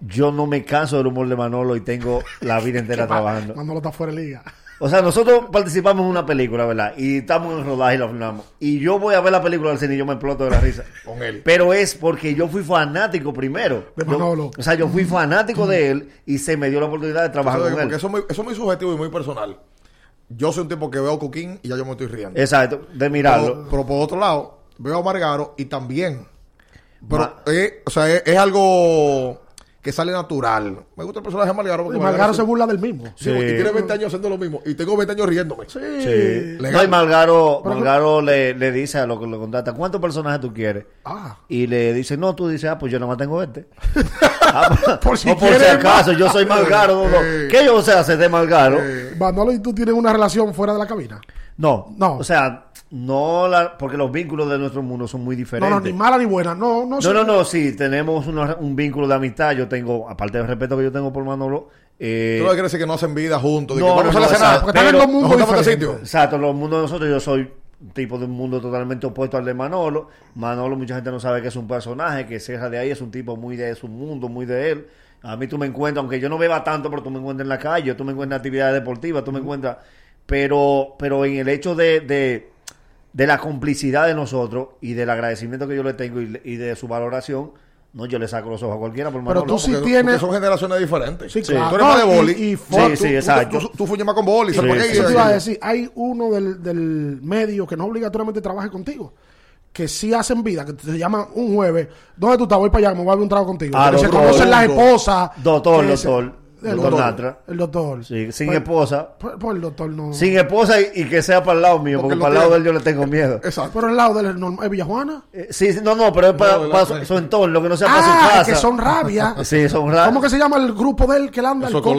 yo no me canso del humor de Manolo y tengo la vida entera trabajando. Manolo está fuera de liga. O sea, nosotros participamos en una película, ¿verdad? Y estamos en rodaje y la filmamos. Y yo voy a ver la película al cine y yo me exploto de la risa. Con él. Pero es porque yo fui fanático primero. De Yo- Manolo. o sea, yo fui fanático de él y se me dio la oportunidad de trabajar con Porque él. eso es, muy, eso es muy subjetivo y muy personal. Yo soy un tipo que veo a Coquín y ya yo me estoy riendo. Exacto, de mirarlo. Pero, pero por otro lado, veo a Margaro y también. Pero, Ma- eh, o sea, es, es algo que sale natural. Me gusta el personaje de Margaro porque Y Margaro se se burla del mismo. Sí, y Sí. tiene 20 años haciendo lo mismo. Y tengo 20 años riéndome. Sí. Sí. Legal. No, y Malgaro, Malgaro le, le dice a lo que lo contrata, ¿cuántos personajes tú quieres? Ah. Y le dice, no, tú dices, ah, pues yo nada más tengo este. Ah, Por si no, por si acaso, yo soy Malgaro. no, no. Eh. ¿Qué yo sé hacer de Malgaro? Manolo y tú tienen una relación fuera de la cabina. No, No. O sea, no la, porque los vínculos de nuestro mundo son muy No, diferentes. no, ni mala ni buena. No, no. No, sé. no, no, sí, tenemos una- un vínculo de amistad. Yo tengo, aparte del respeto que yo tengo por Manolo, eh, Tú no quieres decir que no hacen vida juntos. de No, que vamos no, a la no, cena. exacto, Porque están en dos mundos diferentes. sitio. exacto, los mundos de nosotros, yo soy tipo de un mundo totalmente opuesto al de Manolo. Manolo, mucha gente no sabe que es un personaje, que Serra de ahí es un tipo muy de su mundo, muy de él. A mí tú me encuentras, aunque yo no beba tanto, pero tú me encuentras en la calle, tú me encuentras en actividades deportivas, tú me encuentras. Pero, pero en el hecho de, de, de la complicidad de nosotros y del agradecimiento que yo le tengo y, y de su valoración, no, yo le saco los ojos a cualquiera por Pero tú sí Porque- tienes- porque son generaciones diferentes. Sí, Tú claro. eres más de y- boli. y Tú- fo- Sí, sí, tú- exacto. Tú, tú fuiste más con boli. ¿sabes Sí, sí, Eso te iba a Y- decir, hay uno del, del medio que no obligatoriamente trabaje contigo. Que sí hacen vida, que te llaman un jueves. ¿Dónde tú estás? Voy para allá, me voy a ver un trago contigo. Ah, que se doctor, conocen las doctor. esposas. Doctor, se- doctor. El Doctor. El doctor. Sí, sin Pues- esposa. Pues, pues el doctor no. Sin esposa y, y que sea para el lado mío, Porque porque, para el lado de él yo le tengo miedo. Exacto. Pero el lado del normal. ¿Es Villajuana? Eh, sí, sí, no, no, pero es para, No, para su, su entorno, que no sea para su Ah, casa. que son rabia. Sí, son raros. ¿Cómo que se llama el grupo de él que él anda? Eso El co-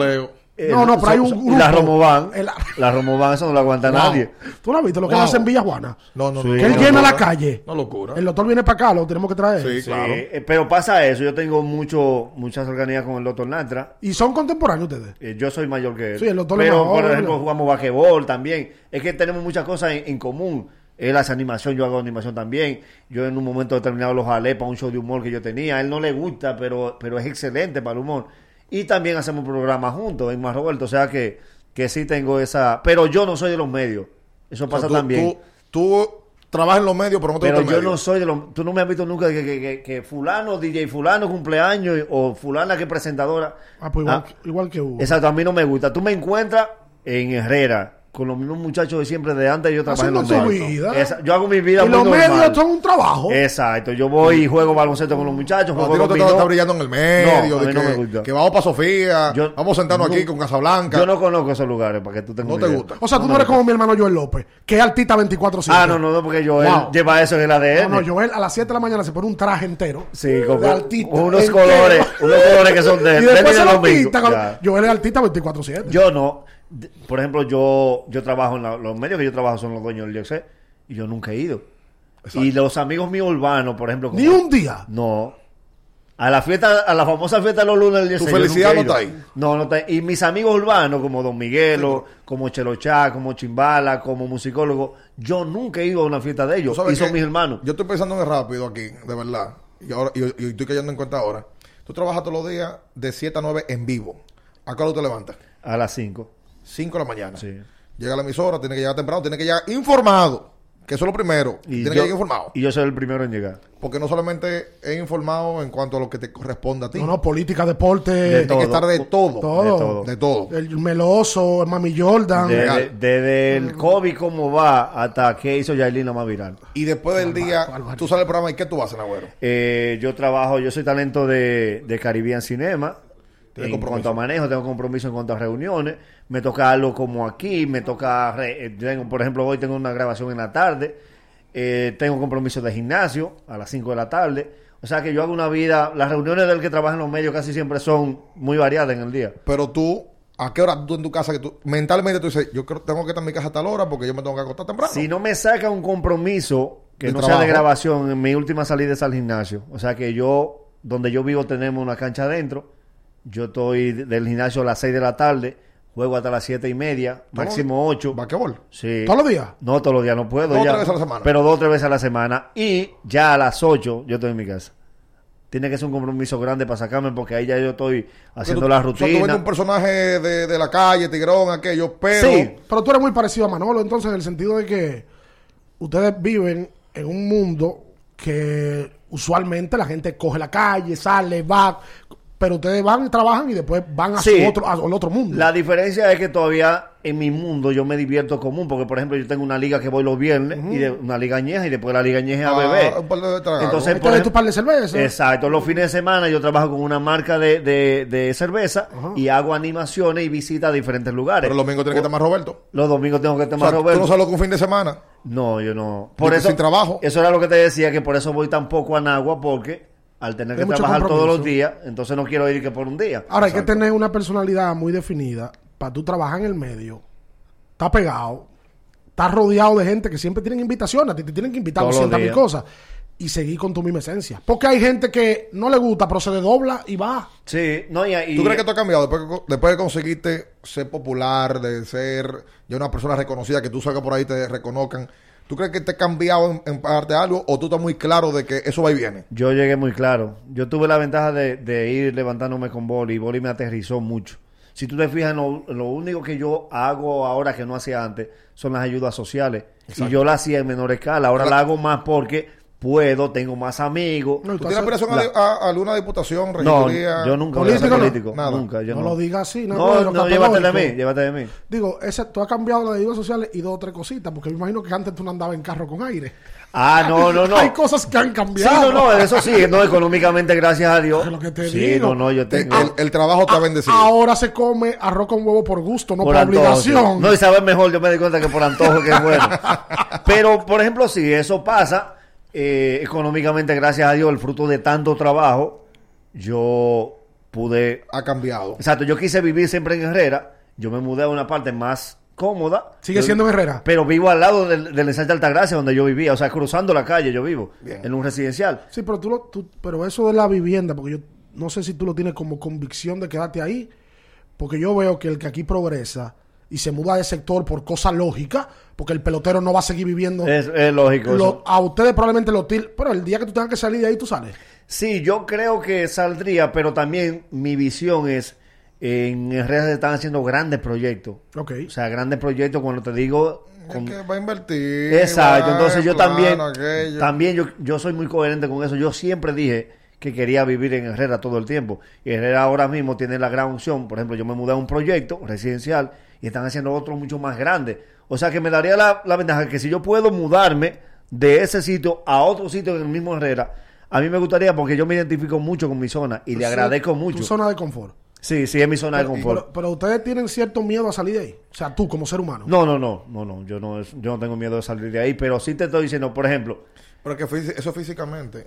coleo. No, no, pero hay un grupo. la Romovan. El- La Romovan, eso no lo aguanta nadie. ¿Tú lo has visto? Lo que Wow. hace en Villajuana. No, no, Sí. no. Que él no, llena la calle. No locura. El doctor viene para acá, lo tenemos que traer. Sí, Sí, claro. eh, pero pasa eso. Yo tengo mucho, muchas organizaciones con el doctor Natra. Y son contemporáneos ustedes. Eh, yo soy mayor que él. Sí, el doctor Pero, mayor, por ejemplo, ¿no? jugamos basquetbol también. Es que tenemos muchas cosas en, en común. Él hace animación, yo hago animación también. Yo en un momento determinado los jalé para un show de humor que yo tenía. A él no le gusta, pero, pero es excelente para el humor. Y también hacemos programas juntos en Más Roberto. O sea que, que sí tengo esa... Pero yo no soy de los medios. Eso O sea, pasa tú- también. Tú, tú trabajas en los medios, pero no te Pero yo medio. no soy de los... Tú no me has visto nunca que, que, que, que fulano, DJ fulano cumpleaños o fulana que presentadora. Ah, pues igual, Ah, igual que Hugo. Exacto, a mí no me gusta. Tú me encuentras en Herrera con los mismos muchachos de siempre de antes. Yo trabajo en los medios. yo hago mi vida y muy los normal. medios son un trabajo. Exacto, yo voy y juego baloncesto con los muchachos. No, juego no está, brillando en el medio. No, a de mí no que, me gusta. que vamos para Sofía. Yo- vamos a sentarnos no- aquí con Casablanca. Yo no conozco esos lugares para que tú tengas No te idea. gusta. O sea, tú no eres como mi hermano Joel López, que es artista 24-7. Ah, no, no, no, porque Joel Wow. lleva eso en el ADN. No, no, Joel a las 7 de la mañana se pone un traje entero. Sí, con de artista. unos entero. colores, unos colores que son de Y de después se lo Ya. Joel es artista 24-7. Yo no. Por ejemplo, yo yo trabajo en la- los medios que yo trabajo son los dueños del Dioxé y yo nunca he ido. Y los amigos míos urbanos, por ejemplo, Ni un día. no. A la fiesta, a la famosa fiesta de los lunes del Dioxé. Tu yo felicidad no está ahí. No, no está ahí. Y mis amigos urbanos, como Don Miguelo, como Chelochá, como Chimbala, como musicólogo, yo nunca he ido a una fiesta de ellos. Y son mis hermanos. Yo estoy pensando en rápido aquí, de verdad. Y ahora y, y estoy cayendo en cuenta ahora. Tú trabajas todos los días de 7 a 9 en vivo. ¿A qué hora te levantas? A las 5. 5 de la mañana. Sí. Llega a la emisora, tiene que llegar temprano, tiene que llegar informado. Que eso es lo primero. Y tiene que llegar informado. y yo soy el primero en llegar. Porque no solamente es informado en cuanto a lo que te corresponde a ti. No, no, política, deporte, De Tiene que estar de todo. todo. de todo. De todo. El meloso, el Mami Jordan. Desde, el COVID cómo va hasta que hizo Yailin más viral. Y después del día, tú sales del programa y ¿qué tú haces, Agüero? Eh, yo trabajo, yo soy talento de, de Caribbean Cinema. En compromiso. cuanto a manejo, tengo compromiso en cuanto a reuniones. Me toca algo como aquí, me toca, re- eh, tengo, por ejemplo, hoy tengo una grabación en la tarde. Eh, tengo compromiso de gimnasio a las 5 de la tarde. O sea que yo hago una vida, las reuniones del que trabaja en los medios casi siempre son muy variadas en el día. Pero tú, ¿a qué hora tú en tu casa que tú, mentalmente tú dices, yo creo, tengo que estar en mi casa a tal hora porque yo me tengo que acostar temprano? Si no me saca un compromiso que no sea de grabación, en mi última salida es al gimnasio. O sea que yo, donde yo vivo, tenemos una cancha adentro. Yo estoy del gimnasio a las 6 de la tarde, juego hasta las siete y media, máximo 8. ¿Basquetbol? Sí. ¿Todos los días? No todos los días, no puedo. Dos ya. tres veces a la semana. Pero dos o tres veces a la semana. Y ya a las 8 yo estoy en mi casa. Tiene que ser un compromiso grande para sacarme porque ahí ya yo estoy haciendo Tú- la o sea, tú rutina. un personaje de, de la calle, tigrón, aquello, pero... Sí. Pero tú eres muy parecido a Manolo, entonces, en el sentido de que ustedes viven en un mundo que usualmente la gente coge la calle, sale, va, pero ustedes van y trabajan y después van a Sí. su otro, a- al otro mundo. La diferencia es que todavía en mi mundo yo me divierto común, porque por ejemplo yo tengo una liga que voy los viernes, y de, una liga añeja, y después la liga añeja a Ah, beber. de tragos. Entonces, por ejemplo- tu par de cerveza. Exacto, los fines de semana yo trabajo con una marca de, de- de cerveza y hago animaciones y visitas a diferentes lugares. Pero el domingo tiene que estar más Roberto. Los domingos tengo que O tomar sea, tú Roberto. no sales con un fin de semana. No, yo no. Dice, eso, sin trabajo. Eso era lo que te decía, que por eso voy tan poco a Nagua, porque al tener que Hay trabajar todos los días, entonces no quiero ir que por un día. Ahora hay que tener una personalidad muy definida para tú trabajar en el medio. Está pegado, está rodeado de gente que siempre tienen invitaciones, a ti te tienen que invitar los 200 mil cosas y seguir con tu misma esencia. Porque hay gente que no le gusta, pero se desdobla y va. Sí, no, y, y- ¿Tú crees que esto ha cambiado después después que conseguiste ser popular, de ser ya una persona reconocida, que tú salgas por ahí y te reconozcan? ¿Tú crees que te ha cambiado en, en parte algo o tú estás muy claro de que eso va y viene? Yo llegué muy claro. Yo tuve la ventaja de, de ir levantándome con boli y boli me aterrizó mucho. Si tú te fijas, lo, lo único que yo hago ahora que no hacía antes son las ayudas sociales. Y yo la hacía en menor escala. Ahora la hago más porque puedo, tengo más amigos. No, y ¿Tú tú tienes aspiración a, alguna diputación, No, regiduría? yo nunca voy a ser Político no. Nada. Nunca. Yo no, no, lo digas así, no, No, no, llévate de mí, llévate de mí. Digo, ese, tú has cambiado las ayudas sociales y dos o tres cositas, porque me imagino que antes tú no andabas en carro con aire. Ah, no, no, no. Hay cosas que han Sí, cambiado. no, no, eso sí, no, económicamente, gracias a Dios. Es lo que te sí, digo. no, no, yo Te- tengo. el, el trabajo te ha bendecido. Ahora se come arroz con huevo por gusto, no por, antojo, obligación. sí. No, y sabes mejor, yo me di cuenta que por antojo que es bueno. Pero, por ejemplo, si eso pasa, eh, económicamente, gracias a Dios, el fruto de tanto trabajo, yo pude... Ha cambiado. Exacto, yo quise vivir siempre en Herrera, yo me mudé a una parte más cómoda. Sigue Yo- siendo en Herrera. Pero vivo al lado del, del ensanche de Altagracia, donde yo vivía, o sea, cruzando la calle yo vivo, Bien. en un residencial. Sí, pero tú, lo, tú- pero eso de la vivienda, porque yo no sé si tú lo tienes como convicción de quedarte ahí, porque yo veo que el que aquí progresa y se muda de sector por cosa lógica, porque el pelotero no va a seguir viviendo. Es, es lógico. lo- eso. a ustedes probablemente lo til, pero el día que tú tengas que salir de ahí, tú sales. Sí, yo creo que saldría, pero también mi visión es, en Herrera se están haciendo grandes proyectos. Ok. O sea, grandes proyectos, cuando te digo... Es con- que va a invertir. Exacto, va, entonces yo plano, también, aquello. también yo, yo soy muy coherente con eso. Yo siempre dije que quería vivir en Herrera todo el tiempo. Y Herrera ahora mismo tiene la gran opción. Por ejemplo, yo me mudé a un proyecto residencial y están haciendo otro mucho más grande. O sea que me daría la, la ventaja que si yo puedo mudarme de ese sitio a otro sitio en el mismo Herrera, a mí me gustaría porque yo me identifico mucho con mi zona y le agradezco Tu mucho. zona de confort. Sí, sí, es mi zona de confort. Pero, pero ustedes tienen cierto miedo a salir de ahí. O sea, tú como ser humano. No, no, no, no, no, yo no, yo no tengo miedo de salir de ahí, pero sí te estoy diciendo, por ejemplo, Pero que eso físicamente.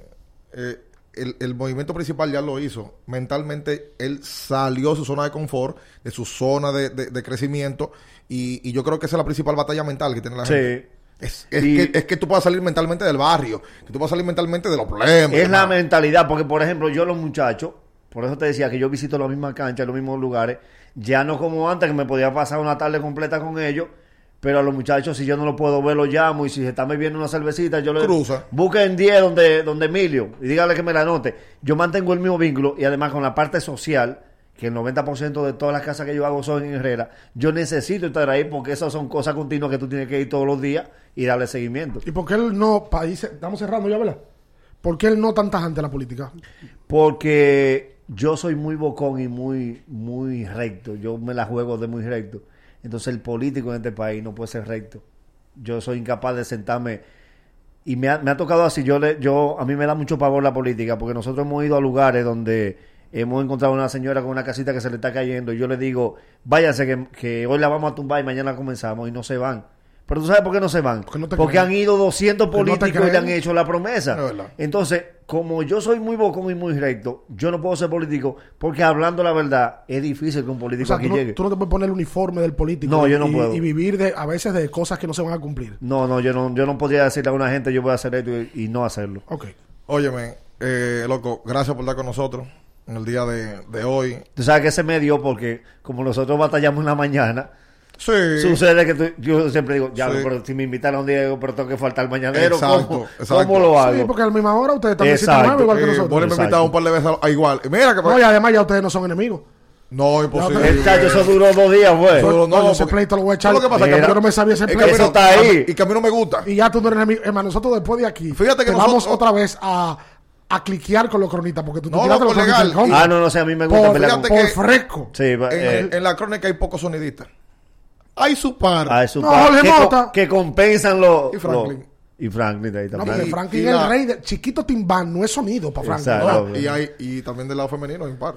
eh, el, el movimiento principal ya lo hizo. Mentalmente, él salió de su zona de confort, de su zona de, de- de crecimiento. Y, y yo creo que esa es la principal batalla mental que tiene la Sí. gente. Es, es Y- que, es que tú puedas salir mentalmente del barrio, que tú puedas salir mentalmente de los problemas. Es la mentalidad, porque por ejemplo, yo los muchachos, por eso te decía que yo visito las mismas canchas, los mismos lugares, ya no como antes que me podía pasar una tarde completa con ellos, pero a los muchachos si yo no lo puedo ver, los llamo y si se están bebiendo una cervecita, yo le Cruza. busquen 10 donde, donde Emilio y dígale que me la anote. Yo mantengo el mismo vínculo y además con la parte social, que el 90% de todas las casas que yo hago son en Herrera, yo necesito estar ahí porque esas son cosas continuas que tú tienes que ir todos los días y darle seguimiento. ¿Y por qué él no, país, estamos cerrando ya, ¿verdad? ¿Por qué él no tan tajante la política? Porque yo soy muy bocón y muy, muy recto. Yo me la juego de muy recto. Entonces el político en este país no puede ser recto. Yo soy incapaz de sentarme. Y me ha, me ha tocado así. Yo, le, yo A mí me da mucho pavor la política porque nosotros hemos ido a lugares donde hemos encontrado una señora con una casita que se le está cayendo y yo le digo, váyanse que, que hoy la vamos a tumbar y mañana comenzamos y no se van. Pero tú sabes por qué no se van. Porque no han ido 200 Porque no te políticos y le han hecho la promesa. Entonces, como yo soy muy bocón y muy recto, yo no puedo ser político porque hablando la verdad es difícil que un O político sea, aquí tú no, llegue. tú no te puedes poner el uniforme del político No, yo no y, puedo. y vivir de, a veces de cosas que no se van a cumplir. No, no, yo no, yo no podría decirle a una gente yo voy a hacer esto y, y no hacerlo. Ok. Óyeme, eh, loco, gracias por estar con nosotros en el día de, de hoy. Tú sabes que se me dio porque como nosotros batallamos en la mañana, Sí. sucede que tú- yo siempre digo, ya, Sí. pero si me invitaron un día, digo, pero tengo que faltar al mañanero, Exacto, ¿cómo, exacto. ¿cómo lo hago? Sí, porque a la misma hora ustedes también visitan nueve igual que Eh, nosotros. vos le un par de veces a, a igual. Y Mira que No, y además ya ustedes no son enemigos. No, imposible. El chacho, eso duró dos días, fue. Pero No, ese porque- pleito lo voy a echar. ¿Sabes lo que pasa? Mira, yo no me sabía ese es que pleito. no- Eso está ahí. Y que a mí no me gusta. Y ya tú no eres enemigo. Hermano, nosotros después de aquí Fíjate que te vamos nosotros- otra vez a, a cliquear con los cronistas porque tú te No, tiraste no, los cronistas legal. contra. Ah, no, no sé, a mí me gusta por, pelear con- fíjate por fresco. Sí, va- En, eh, en la crónica hay pocos sonidistas. Hay su par. a eso No, Jorge que, co- Mota. que compensan los... Y Franklin. los- y Franklin ahí No, también. porque Y- Franklin y es el rey de chiquito timbán, no es sonido para Franklin. Y, hay, y también del lado femenino hay un par.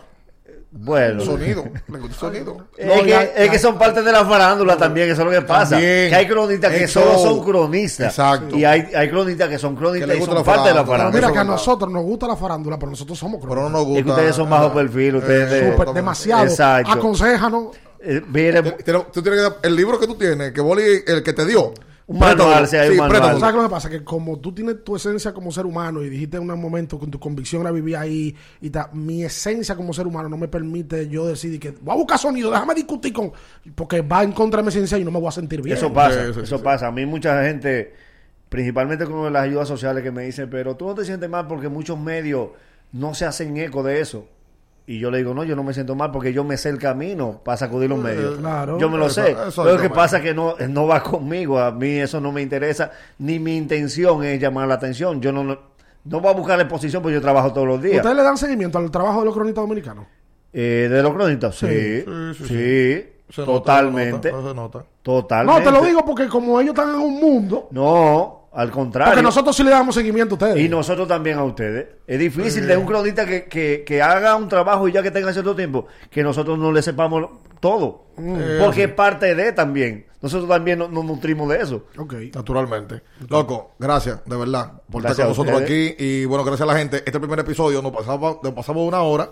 Bueno. Sonido. Le gusta el sonido. Es, No, que, ya- es ya- que son parte de la farándula también, eso es lo que pasa. También. Que hay cronistas que Eso- solo son cronistas. Exacto. Y hay, hay cronistas que son Que cronistas le y gusta son la parte de la farándula. Pero mira que a nosotros nos gusta la farándula, pero nosotros somos Pero no cronistas. nos gusta. Es que ustedes son bajo perfil, ustedes de- Súper, demasiado. Exacto. Aconsejanos. Eh, mire, te- Tú tienes que dar- el libro que tú tienes, que Boli, el que te dio. Un manual, sí, hay un manual. préstamelo. ¿Sabes lo que pasa? Que como tú tienes tu esencia como ser humano y dijiste en un momento con tu convicción era vivir ahí y ta, mi esencia como ser humano no me permite yo decidir que voy a buscar sonido, déjame discutir con... Porque va en contra de mi esencia y no me voy a sentir bien. eso pasa, Sí, sí, eso sí. pasa. A mí mucha gente principalmente con las ayudas sociales que me dicen, pero tú no te sientes mal porque muchos medios no se hacen eco de eso. Y yo le digo, no, yo no me siento mal porque yo me sé el camino para sacudir los medios. claro. yo me lo Eso- sé. eso Pero lo que pasa es que no, no va conmigo. A mí eso no me interesa. Ni mi intención es llamar la atención. Yo no, no, voy a buscar la exposición porque yo trabajo todos los días. ¿Ustedes le dan seguimiento al trabajo de los cronistas dominicanos? Eh, ¿De los cronistas? Sí. Sí, Sí, sí, sí, Se nota, totalmente. se nota, se nota. Totalmente. No, te lo digo porque como ellos están en un mundo, No, al contrario. porque nosotros sí le damos seguimiento a ustedes. Y nosotros también a ustedes. Es difícil de un cronista que, que, que haga un trabajo y ya que tenga cierto tiempo, que nosotros no le sepamos todo. Porque es parte de también. Nosotros también nos, nos nutrimos de eso. Ok. Naturalmente. Loco, gracias, de verdad, por Gracias estar con nosotros aquí. Y bueno, gracias a la gente. Este primer episodio nos pasamos, nos pasamos una hora.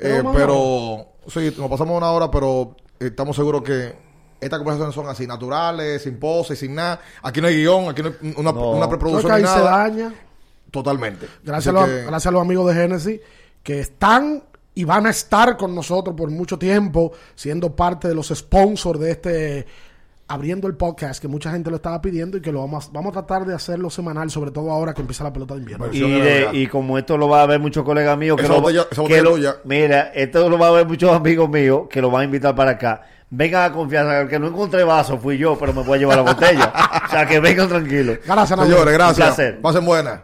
eh, Pero pero, sí, nos pasamos una hora, pero estamos seguros que estas conversaciones son así, naturales, sin poses, sin nada. Aquí no hay guion, aquí no hay una, No. una Creo preproducción que ahí ni se nada. daña. Totalmente. Gracias, a los, que- gracias a los amigos de Genesis que están y van a estar con nosotros por mucho tiempo, siendo parte de los sponsors de este abriendo el podcast que mucha gente lo estaba pidiendo y que lo vamos a, vamos a tratar de hacerlo semanal, sobre todo ahora que empieza la pelota de invierno. Y, de- general. y como esto lo va a ver muchos colegas míos que lo, botella- que lo- mira, esto lo va a ver muchos amigos míos que lo van a invitar para acá. Vengan a confiar, el que no encontré vaso fui yo, pero me voy a llevar la botella. o sea, que vengan tranquilos. Gracias. Señores, gracias. placer. Pasen buenas.